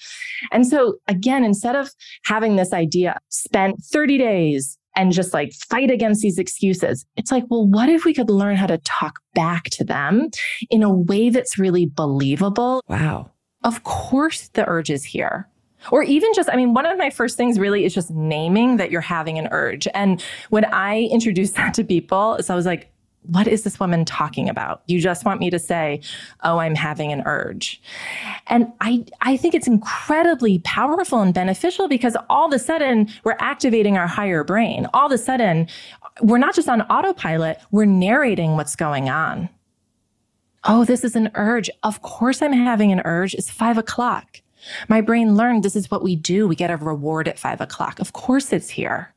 And so again, instead of having this idea, spent 30 days and just like fight against these excuses. It's like, well, what if we could learn how to talk back to them in a way that's really believable? Wow. Of course, the urge is here. Or even just, I mean, one of my first things really is just naming that you're having an urge. And when I introduce that to people, so I was like, what is this woman talking about? You just want me to say, oh, I'm having an urge. And I, I think it's incredibly powerful and beneficial because all of a sudden we're activating our higher brain. All of a sudden, we're not just on autopilot, we're narrating what's going on. Oh, this is an urge. Of course I'm having an urge. It's five o'clock. My brain learned this is what we do. We get a reward at five o'clock. Of course it's here.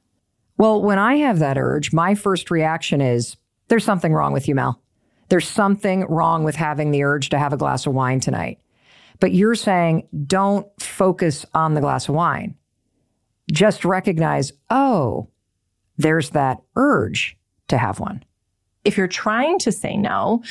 Well, when I have that urge, my first reaction is, there's something wrong with you, Mel. There's something wrong with having the urge to have a glass of wine tonight. But you're saying don't focus on the glass of wine. Just recognize, oh, there's that urge to have one if you're trying to say no,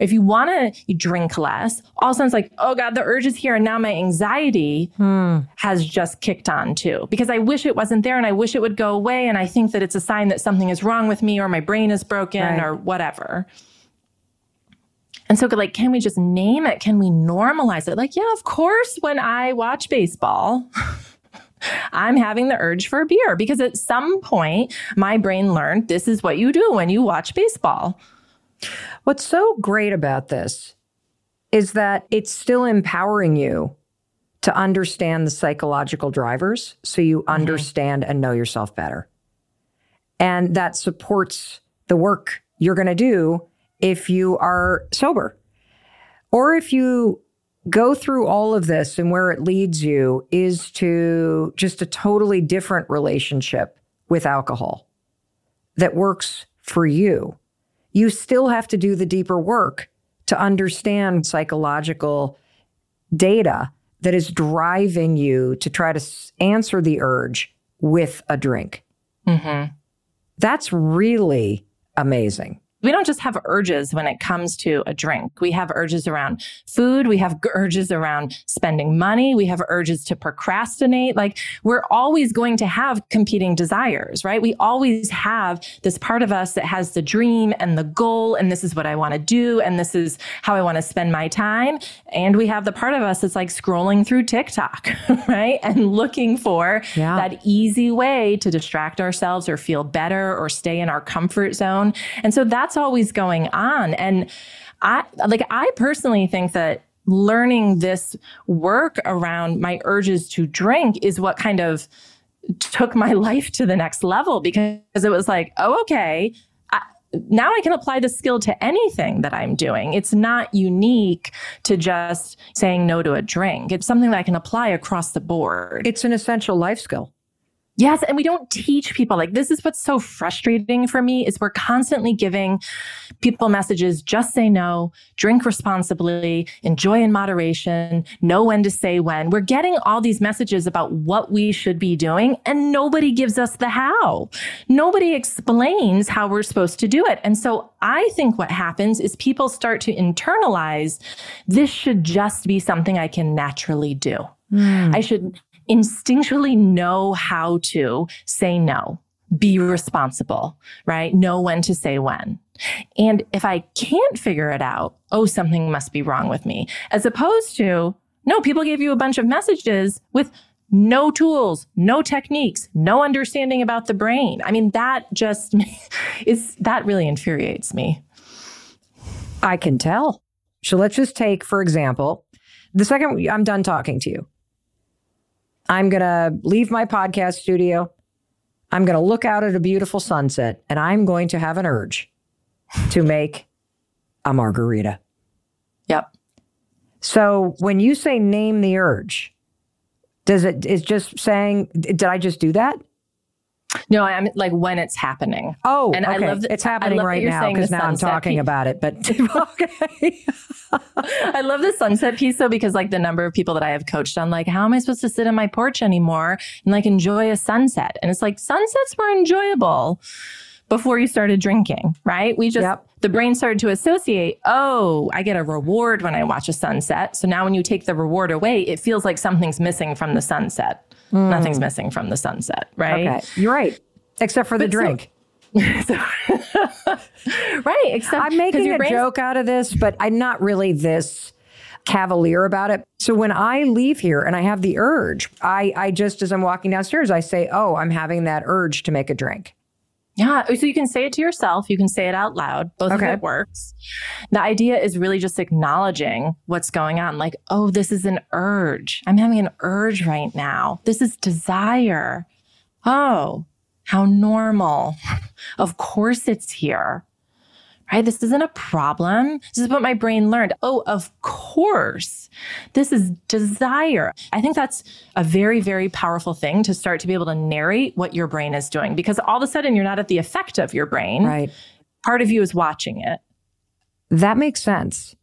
if you want to drink less, all of a sudden it's like, oh God, the urge is here. And now my anxiety hmm. has just kicked on too, because I wish it wasn't there and I wish it would go away. And I think that it's a sign that something is wrong with me or my brain is broken right. or whatever. And so, like, can we just name it? Can we normalize it? Like, yeah, of course, when I watch baseball, I'm having the urge for a beer because at some point my brain learned this is what you do when you watch baseball. What's so great about this is that it's still empowering you to understand the psychological drivers so you mm-hmm. understand and know yourself better. And that supports the work you're going to do if you are sober. Or if you go through all of this and where it leads you is to just a totally different relationship with alcohol that works for you. You still have to do the deeper work to understand psychological data that is driving you to try to answer the urge with a drink. Mm-hmm. That's really amazing we don't just have urges when it comes to a drink. We have urges around food. We have urges around spending money. We have urges to procrastinate. Like we're always going to have competing desires, right? We always have this part of us that has the dream and the goal. And this is what I want to do. And this is how I want to spend my time. And we have the part of us that's like scrolling through TikTok, right? And looking for yeah. that easy way to distract ourselves or feel better or stay in our comfort zone. And so that's that's always going on. And I like, I personally think that learning this work around my urges to drink is what kind of took my life to the next level because it was like, oh, okay. Now I can apply the skill to anything that I'm doing. It's not unique to just saying no to a drink. It's something that I can apply across the board. It's an essential life skill. Yes. And we don't teach people like this is what's so frustrating for me is we're constantly giving people messages, just say no, drink responsibly, enjoy in moderation, know when to say when. We're getting all these messages about what we should be doing and nobody gives us the how. Nobody explains how we're supposed to do it. And so I think what happens is people start to internalize this should just be something I can naturally do. Mm. I should instinctually know how to say no, be responsible, right? Know when to say when. And if I can't figure it out, oh, something must be wrong with me, as opposed to, no, people gave you a bunch of messages with no tools, no techniques, no understanding about the brain. I mean, that just is, that really infuriates me. I can tell. So let's just take, for example, the second I'm done talking to you, I'm going to leave my podcast studio. I'm going to look out at a beautiful sunset and I'm going to have an urge to make a margarita. Yep. So when you say name the urge, does it is just saying did I just do that? No, I'm like when it's happening. Oh, and okay. I love that, it's happening right now because now I'm talking piece. about it. But okay, I love the sunset piece though because like the number of people that I have coached on, like how am I supposed to sit on my porch anymore and like enjoy a sunset? And it's like sunsets were enjoyable before you started drinking, right? We just yep. the brain started to associate. Oh, I get a reward when I watch a sunset. So now when you take the reward away, it feels like something's missing from the sunset. Mm. Nothing's missing from the sunset, right? Okay, you're right, except for the drink. So, right. Except I'm making a joke out of this, but I'm not really this cavalier about it. So when I leave here and I have the urge, I, I just as I'm walking downstairs, I say, "Oh, I'm having that urge to make a drink." Yeah. So you can say it to yourself. You can say it out loud. Both okay. of it works. The idea is really just acknowledging what's going on. Like, oh, this is an urge. I'm having an urge right now. This is desire. Oh, how normal. of course it's here right? This isn't a problem. This is what my brain learned. Oh, of course. This is desire. I think that's a very, very powerful thing to start to be able to narrate what your brain is doing because all of a sudden you're not at the effect of your brain. Right. Part of you is watching it. That makes sense.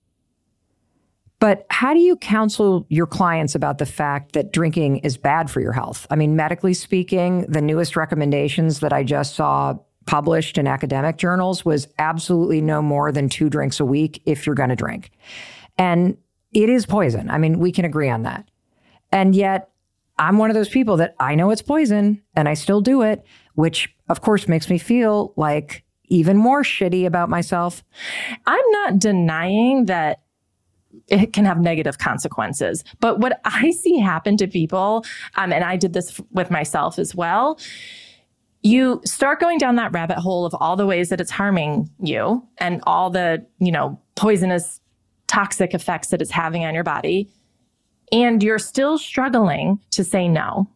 But how do you counsel your clients about the fact that drinking is bad for your health? I mean, medically speaking, the newest recommendations that I just saw published in academic journals was absolutely no more than two drinks a week if you're going to drink. And it is poison. I mean, we can agree on that. And yet, I'm one of those people that I know it's poison and I still do it, which of course makes me feel like even more shitty about myself. I'm not denying that it can have negative consequences. But what I see happen to people, um, and I did this with myself as well, you start going down that rabbit hole of all the ways that it's harming you and all the, you know, poisonous toxic effects that it's having on your body. And you're still struggling to say no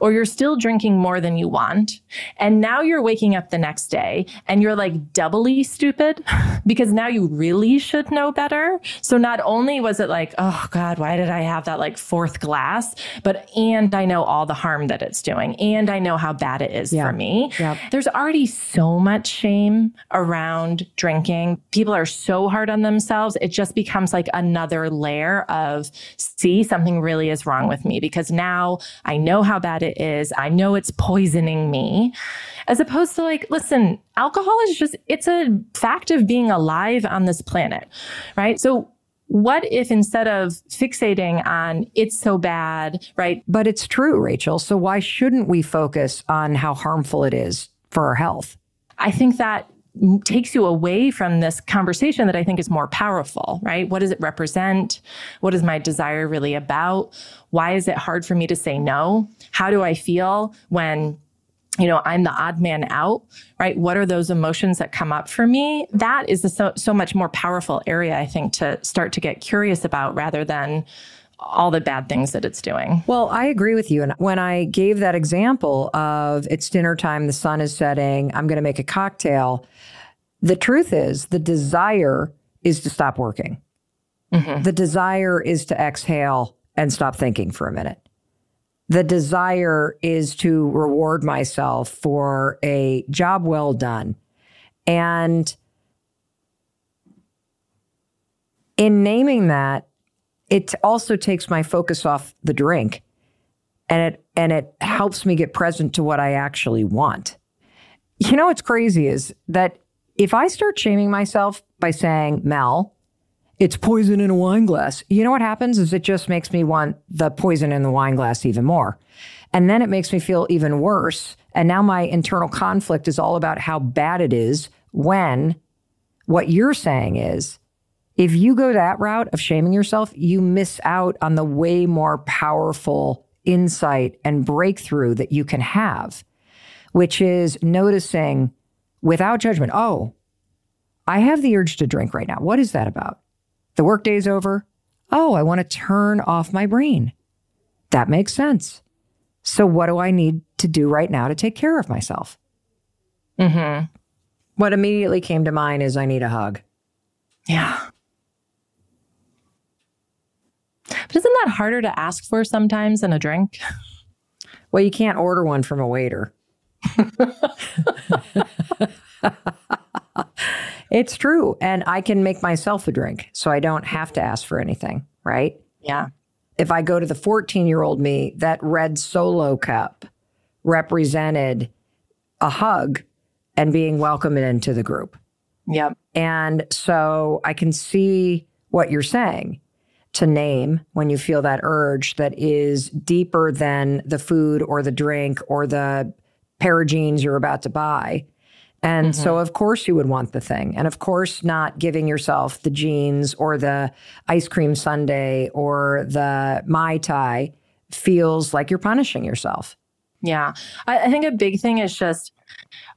or you're still drinking more than you want. And now you're waking up the next day and you're like doubly stupid because now you really should know better. So not only was it like, oh God, why did I have that like fourth glass? But, and I know all the harm that it's doing and I know how bad it is yeah. for me. Yep. There's already so much shame around drinking. People are so hard on themselves. It just becomes like another layer of, see, something really is wrong with me because now I know how bad it is. I know it's poisoning me. As opposed to like, listen, alcohol is just, it's a fact of being alive on this planet, right? So what if instead of fixating on it's so bad, right? But it's true, Rachel. So why shouldn't we focus on how harmful it is for our health? I think that takes you away from this conversation that I think is more powerful, right? What does it represent? What is my desire really about? Why is it hard for me to say no? How do I feel when you know, I'm the odd man out, right? What are those emotions that come up for me? That is so, so much more powerful area, I think, to start to get curious about rather than all the bad things that it's doing. Well, I agree with you. And when I gave that example of it's dinner time, the sun is setting, I'm going to make a cocktail, the truth is the desire is to stop working. Mm-hmm. The desire is to exhale and stop thinking for a minute. the desire is to reward myself for a job well done. And in naming that, it also takes my focus off the drink and it and it helps me get present to what I actually want. You know what's crazy is that if I start shaming myself by saying, Mel, it's poison in a wine glass. You know what happens is it just makes me want the poison in the wine glass even more. And then it makes me feel even worse. And now my internal conflict is all about how bad it is when what you're saying is if you go that route of shaming yourself, you miss out on the way more powerful insight and breakthrough that you can have, which is noticing without judgment, oh, I have the urge to drink right now. What is that about? The workday's over. Oh, I want to turn off my brain. That makes sense. So, what do I need to do right now to take care of myself? Mm-hmm. What immediately came to mind is I need a hug. Yeah. But isn't that harder to ask for sometimes than a drink? Well, you can't order one from a waiter. it's true. And I can make myself a drink, so I don't have to ask for anything, right? Yeah. If I go to the 14 year old me, that red solo cup represented a hug and being welcomed into the group. Yep. And so I can see what you're saying to name when you feel that urge that is deeper than the food or the drink or the pair of jeans you're about to buy. And mm-hmm. so, of course, you would want the thing. And of course, not giving yourself the jeans or the ice cream sundae or the Mai Tai feels like you're punishing yourself. Yeah. I, I think a big thing is just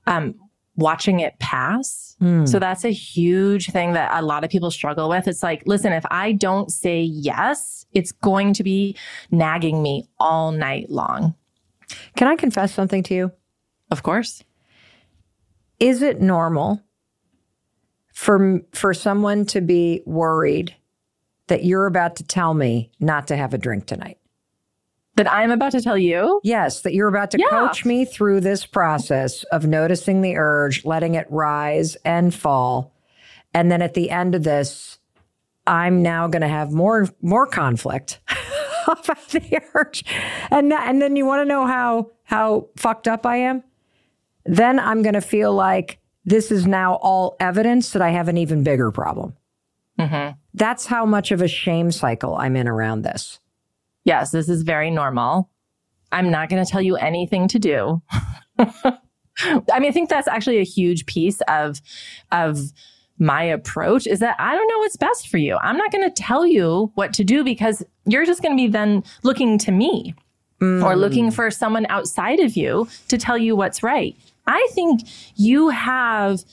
um, watching it pass. Mm. So that's a huge thing that a lot of people struggle with. It's like, listen, if I don't say yes, it's going to be nagging me all night long. Can I confess something to you? Of course. Is it normal for for someone to be worried that you're about to tell me not to have a drink tonight? That I'm about to tell you? Yes, that you're about to yeah. coach me through this process of noticing the urge, letting it rise and fall. And then at the end of this, I'm now going to have more more conflict about the urge. And and then you want to know how how fucked up I am? Then I'm going to feel like this is now all evidence that I have an even bigger problem. Mm-hmm. That's how much of a shame cycle I'm in around this. Yes, this is very normal. I'm not going to tell you anything to do. I mean, I think that's actually a huge piece of of my approach is that I don't know what's best for you. I'm not going to tell you what to do because you're just going to be then looking to me mm. or looking for someone outside of you to tell you what's right. I think you have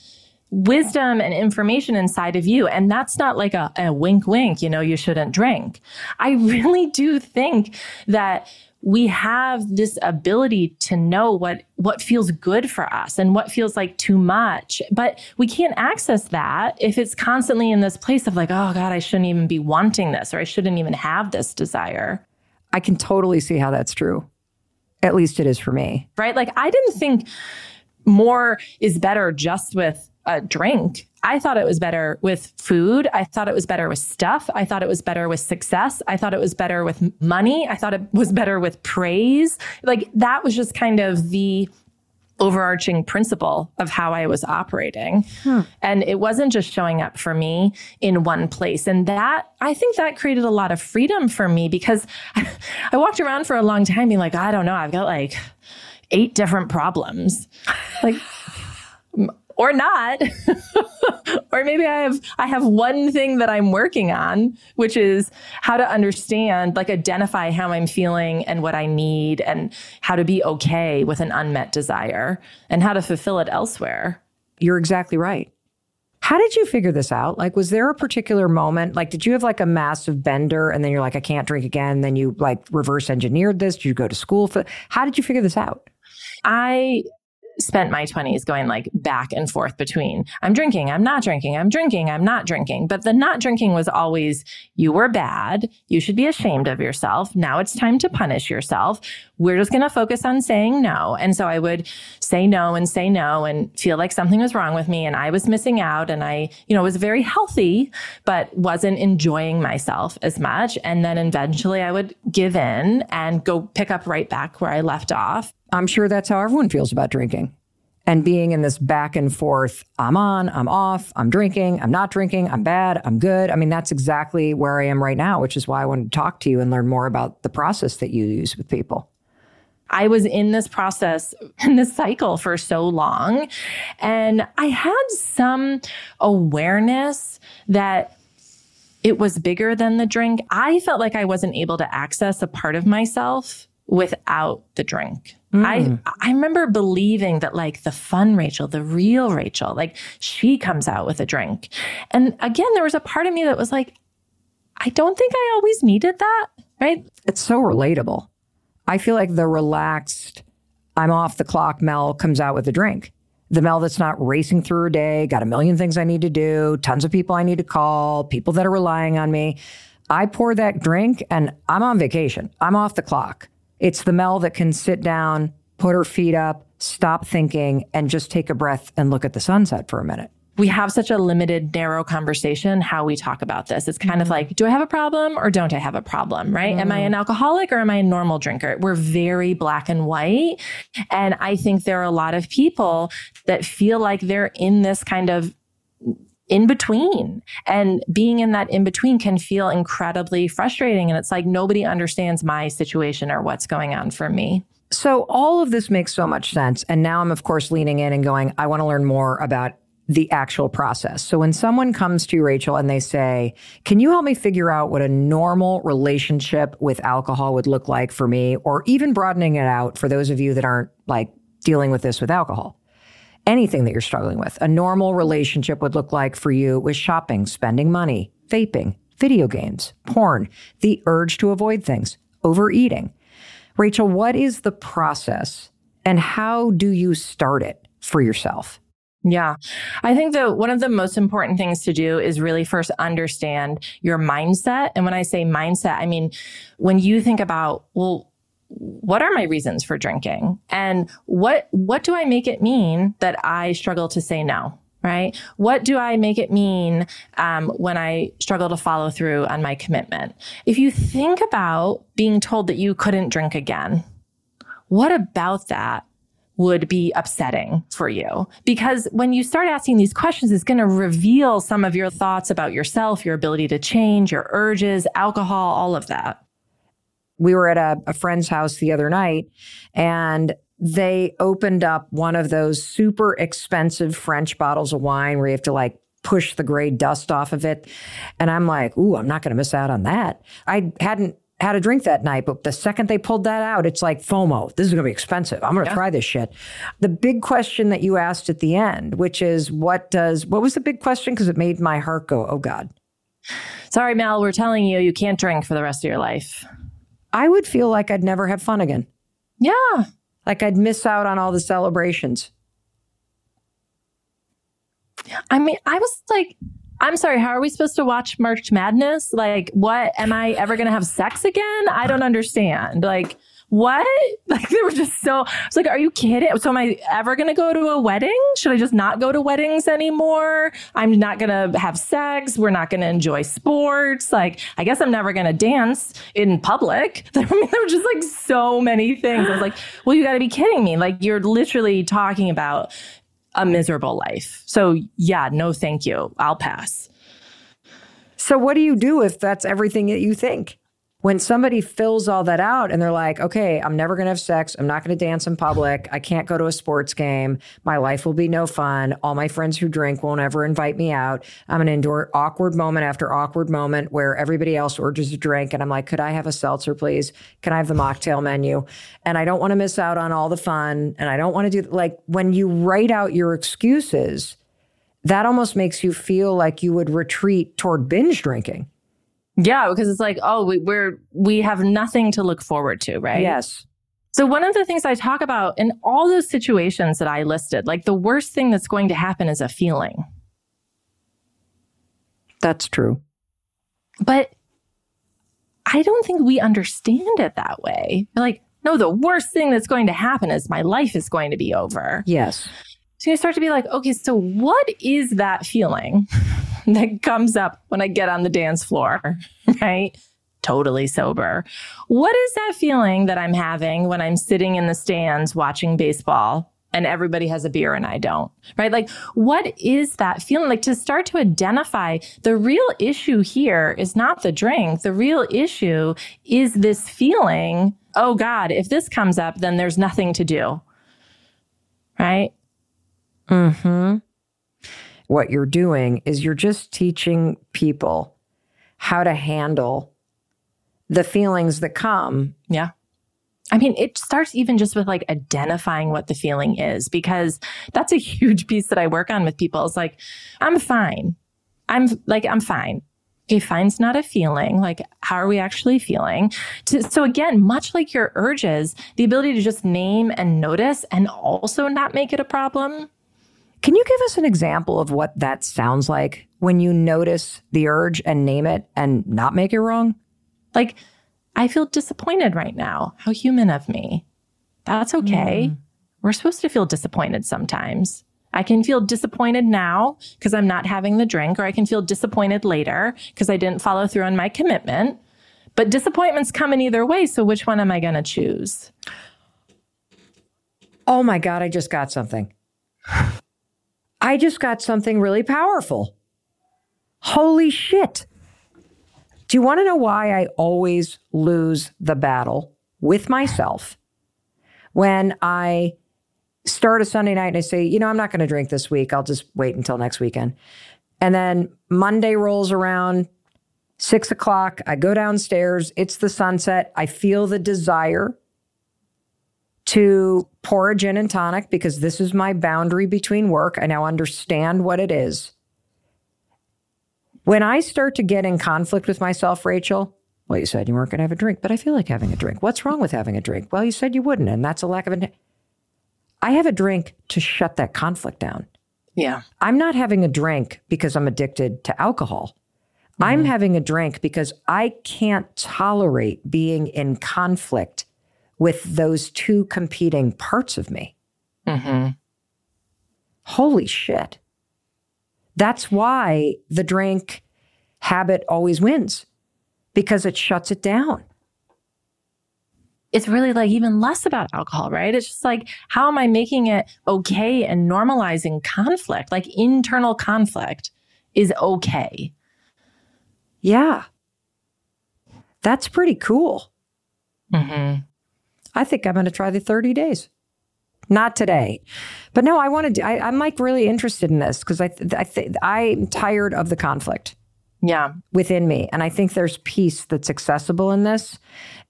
wisdom and information inside of you. And that's not like a, a wink, wink, you know, you shouldn't drink. I really do think that we have this ability to know what what feels good for us and what feels like too much. But we can't access that if it's constantly in this place of like oh god i shouldn't even be wanting this or i shouldn't even have this desire. I can totally see how that's true. At least it is for me. Right? Like i didn't think more is better just with a drink. I thought it was better with food. I thought it was better with stuff. I thought it was better with success. I thought it was better with money. I thought it was better with praise. Like that was just kind of the overarching principle of how I was operating. Hmm. And it wasn't just showing up for me in one place. And that, I think that created a lot of freedom for me because I walked around for a long time being like, I don't know, I've got like eight different problems. Like, or not. Or maybe i have i have one thing that i'm working on which is how to understand like identify how i'm feeling and what i need and how to be okay with an unmet desire and how to fulfill it elsewhere. You're exactly right. How did you figure this out? Like was there a particular moment like did you have like a massive bender and then you're like i can't drink again then you like reverse engineered this did you go to school for how did you figure this out? I spent my 20s going like back and forth between I'm drinking, I'm not drinking, I'm drinking, I'm not drinking. But the not drinking was always you were bad. You should be ashamed of yourself. Now it's time to punish yourself. We're just going to focus on saying no. And so I would say no and say no and feel like something was wrong with me and I was missing out and I, you know, was very healthy, but wasn't enjoying myself as much. And then eventually I would give in and go pick up right back where I left off. I'm sure that's how everyone feels about drinking and being in this back and forth I'm on, I'm off, I'm drinking, I'm not drinking, I'm bad, I'm good. I mean, that's exactly where I am right now, which is why I wanted to talk to you and learn more about the process that you use with people. I was in this process, in this cycle for so long. And I had some awareness that it was bigger than the drink. I felt like I wasn't able to access a part of myself without the drink. Mm. I I remember believing that like the fun Rachel, the real Rachel, like she comes out with a drink. And again, there was a part of me that was like, I don't think I always needed that, right? It's so relatable. I feel like the relaxed, I'm off the clock Mel comes out with a drink. The Mel that's not racing through her day, got a million things I need to do, tons of people I need to call, people that are relying on me. I pour that drink and I'm on vacation. I'm off the clock. It's the Mel that can sit down, put her feet up, stop thinking, and just take a breath and look at the sunset for a minute. We have such a limited, narrow conversation how we talk about this. It's kind mm. of like, do I have a problem or don't I have a problem? Right? Mm. Am I mm. an alcoholic or am I a normal drinker? We're very black and white. And I think there are a lot of people that feel like they're in this kind of in between. And being in that in between can feel incredibly frustrating. And it's like nobody understands my situation or what's going on for me. So, all of this makes so much sense. And now I'm, of course, leaning in and going, I want to learn more about the actual process. So, when someone comes to you, Rachel, and they say, Can you help me figure out what a normal relationship with alcohol would look like for me? Or even broadening it out for those of you that aren't like dealing with this with alcohol anything that you're struggling with. A normal relationship would look like for you with shopping, spending money, vaping, video games, porn, the urge to avoid things, overeating. Rachel, what is the process and how do you start it for yourself? Yeah. I think that one of the most important things to do is really first understand your mindset. And when I say mindset, I mean, when you think about, well, what are my reasons for drinking? And what what do i make it mean that i struggle to say no right? What do i make it mean um, when i struggle to follow through on my commitment? If you think about being told that you couldn't drink again what about that would be upsetting for you? Because when you start asking these questions it's going to reveal some of your thoughts about yourself your ability to change your urges alcohol all of that we were at a, a friend's house the other night and they opened up one of those super expensive French bottles of wine where you have to like push the gray dust off of it. And I'm like, ooh, I'm not going to miss out on that. I hadn't had a drink that night, but the second they pulled that out, it's like FOMO. This is going to be expensive. I'm going to yeah. try this shit. The big question that you asked at the end, which is what does, what was the big question? Because it made my heart go, oh God. Sorry, Mel, we're telling you, you can't drink for the rest of your life. I would feel like I'd never have fun again. Yeah. Like I'd miss out on all the celebrations. I mean, I was like, I'm sorry, how are we supposed to watch March Madness? Like, what? Am I ever going to have sex again? I don't understand. Like, what? Like they were just so, I was like, are you kidding? So am I ever going to go to a wedding? Should I just not go to weddings anymore? I'm not going to have sex. We're not going to enjoy sports. Like, I guess I'm never going to dance in public. I mean, there were just like so many things. I was like, well, you got to be kidding me. Like you're literally talking about a miserable life. So yeah, no, thank you. I'll pass. So what do you do if that's everything that you think? When somebody fills all that out and they're like, okay, I'm never going to have sex. I'm not going to dance in public. I can't go to a sports game. My life will be no fun. All my friends who drink won't ever invite me out. I'm going to endure awkward moment after awkward moment where everybody else orders a drink. And I'm like, could I have a seltzer, please? Can I have the mocktail menu? And I don't want to miss out on all the fun. And I don't want to do like when you write out your excuses, that almost makes you feel like you would retreat toward binge drinking. Yeah, because it's like, oh, we, we're we have nothing to look forward to, right? Yes. So, one of the things I talk about in all those situations that I listed, like the worst thing that's going to happen is a feeling. That's true. But I don't think we understand it that way. like, no, the worst thing that's going to happen is my life is going to be over. Yes. So you start to be like, okay, so what is that feeling that comes up when I get on the dance floor, right? Totally sober. What is that feeling that I'm having when I'm sitting in the stands watching baseball and everybody has a beer and I don't, right? Like, what is that feeling? Like to start to identify the real issue here is not the drink. The real issue is this feeling. Oh God, if this comes up, then there's nothing to do. Right. Hmm. What you're doing is you're just teaching people how to handle the feelings that come. Yeah. I mean, it starts even just with like identifying what the feeling is, because that's a huge piece that I work on with people. It's like, I'm fine. I'm like, I'm fine. Okay, fine's not a feeling. Like, how are we actually feeling? To, so again, much like your urges, the ability to just name and notice and also not make it a problem can you give us an example of what that sounds like when you notice the urge and name it and not make it wrong? Like, I feel disappointed right now. How human of me. That's okay. Mm. We're supposed to feel disappointed sometimes. I can feel disappointed now because I'm not having the drink, or I can feel disappointed later because I didn't follow through on my commitment. But disappointments come in either way. So which one am I going to choose? Oh my God, I just got something. I just got something really powerful. Holy shit. Do you want to know why I always lose the battle with myself when I start a Sunday night and I say, you know, I'm not going to drink this week. I'll just wait until next weekend. And then Monday rolls around, six o'clock. I go downstairs. It's the sunset. I feel the desire to pour a gin and tonic because this is my boundary between work. I now understand what it is. When I start to get in conflict with myself, Rachel, well, you said you weren't going to have a drink, but I feel like having a drink. What's wrong with having a drink? Well, you said you wouldn't, and that's a lack of An- I have a drink to shut that conflict down. Yeah. I'm not having a drink because I'm addicted to alcohol. Mm-hmm. I'm having a drink because I can't tolerate being in conflict with those two competing parts of me. Mm-hmm. Holy shit. That's why the drink habit always wins because it shuts it down. It's really like even less about alcohol, right? It's just like, how am I making it okay and normalizing conflict? Like internal conflict is okay. Yeah. That's pretty cool. Mm-hmm. I think I'm going to try the 30 days. Not today, but no, I want to. I, am like really interested in this because I, th- I th- I'm tired of the conflict. Yeah, within me, and I think there's peace that's accessible in this,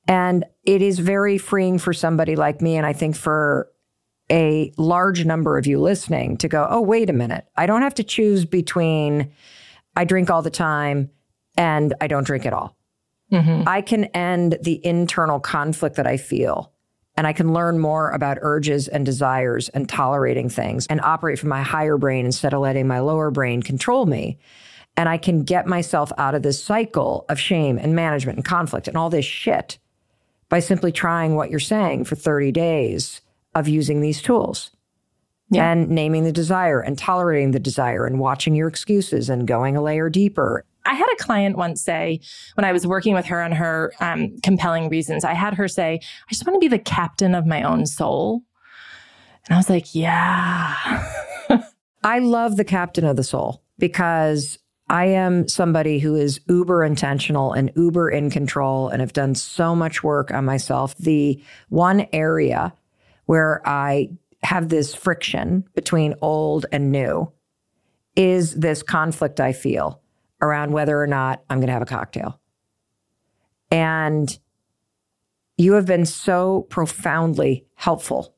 and it is very freeing for somebody like me, and I think for a large number of you listening to go, oh wait a minute, I don't have to choose between I drink all the time and I don't drink at all. Mm-hmm. I can end the internal conflict that I feel and I can learn more about urges and desires and tolerating things and operate from my higher brain instead of letting my lower brain control me. And I can get myself out of this cycle of shame and management and conflict and all this shit by simply trying what you're saying for 30 days of using these tools. Yeah. And naming the desire and tolerating the desire and watching your excuses and going a layer deeper I had a client once say, when I was working with her on her um, compelling reasons, I had her say, I just want to be the captain of my own soul. And I was like, yeah. I love the captain of the soul because I am somebody who is uber intentional and uber in control and have done so much work on myself. The one area where I have this friction between old and new is this conflict I feel around whether or not I'm going to have a cocktail. And you have been so profoundly helpful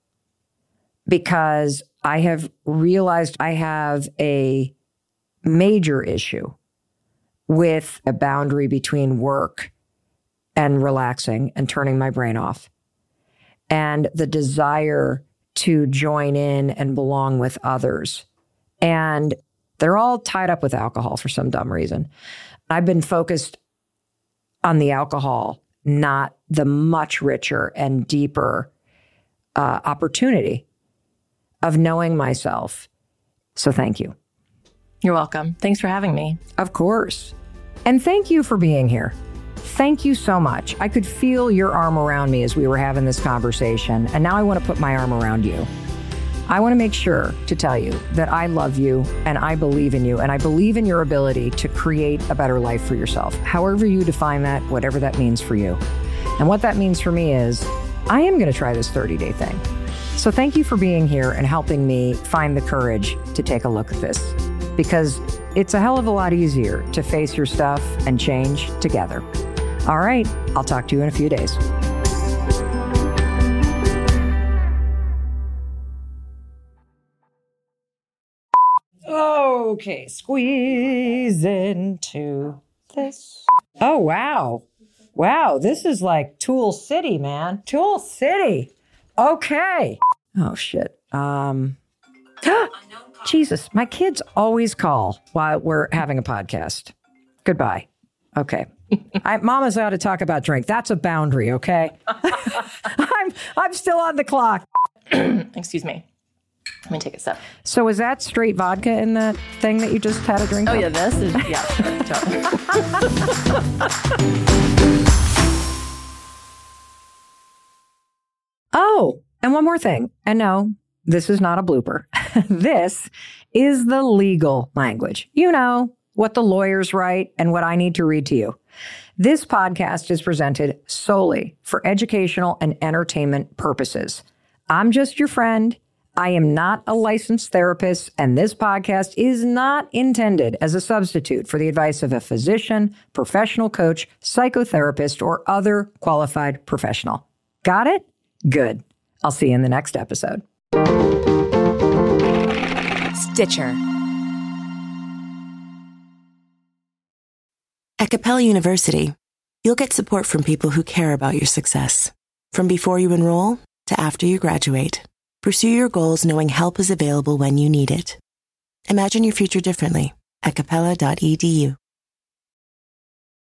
because I have realized I have a major issue with a boundary between work and relaxing and turning my brain off. and the desire to join in and belong with others. And they're all tied up with alcohol for some dumb reason. I've been focused on the alcohol, not the much richer and deeper uh, opportunity of knowing myself. So thank you. You're welcome. Thanks for having me. Of course. And thank you for being here. Thank you so much. I could feel your arm around me as we were having this conversation, and now I want to put my arm around you. I want to make sure to tell you that I love you and I believe in you and I believe in your ability to create a better life for yourself, however you define that, whatever that means for you. And what that means for me is I am going to try this 30 day thing. So thank you for being here and helping me find the courage to take a look at this because it's a hell of a lot easier to face your stuff and change together. All right, I'll talk to you in a few days. Okay, squeeze into this. Oh, wow. Wow, this is like Tool City, man. Tool City. Okay. Oh, shit. Um, Jesus, my kids always call while we're having a podcast. Goodbye. Okay. I, Mama's out to talk about drink. That's a boundary, okay? I'm I'm still on the clock. Excuse me. Let me take a sip. So is that straight vodka in that thing that you just had a drink? Oh of? yeah, this is yeah. totally. Oh, and one more thing. And no, this is not a blooper. this is the legal language. You know, what the lawyers write and what I need to read to you. This podcast is presented solely for educational and entertainment purposes. I'm just your friend. I am not a licensed therapist, and this podcast is not intended as a substitute for the advice of a physician, professional coach, psychotherapist, or other qualified professional. Got it? Good. I'll see you in the next episode. Stitcher. At Capella University, you'll get support from people who care about your success. From before you enroll to after you graduate, pursue your goals knowing help is available when you need it. Imagine your future differently at capella.edu.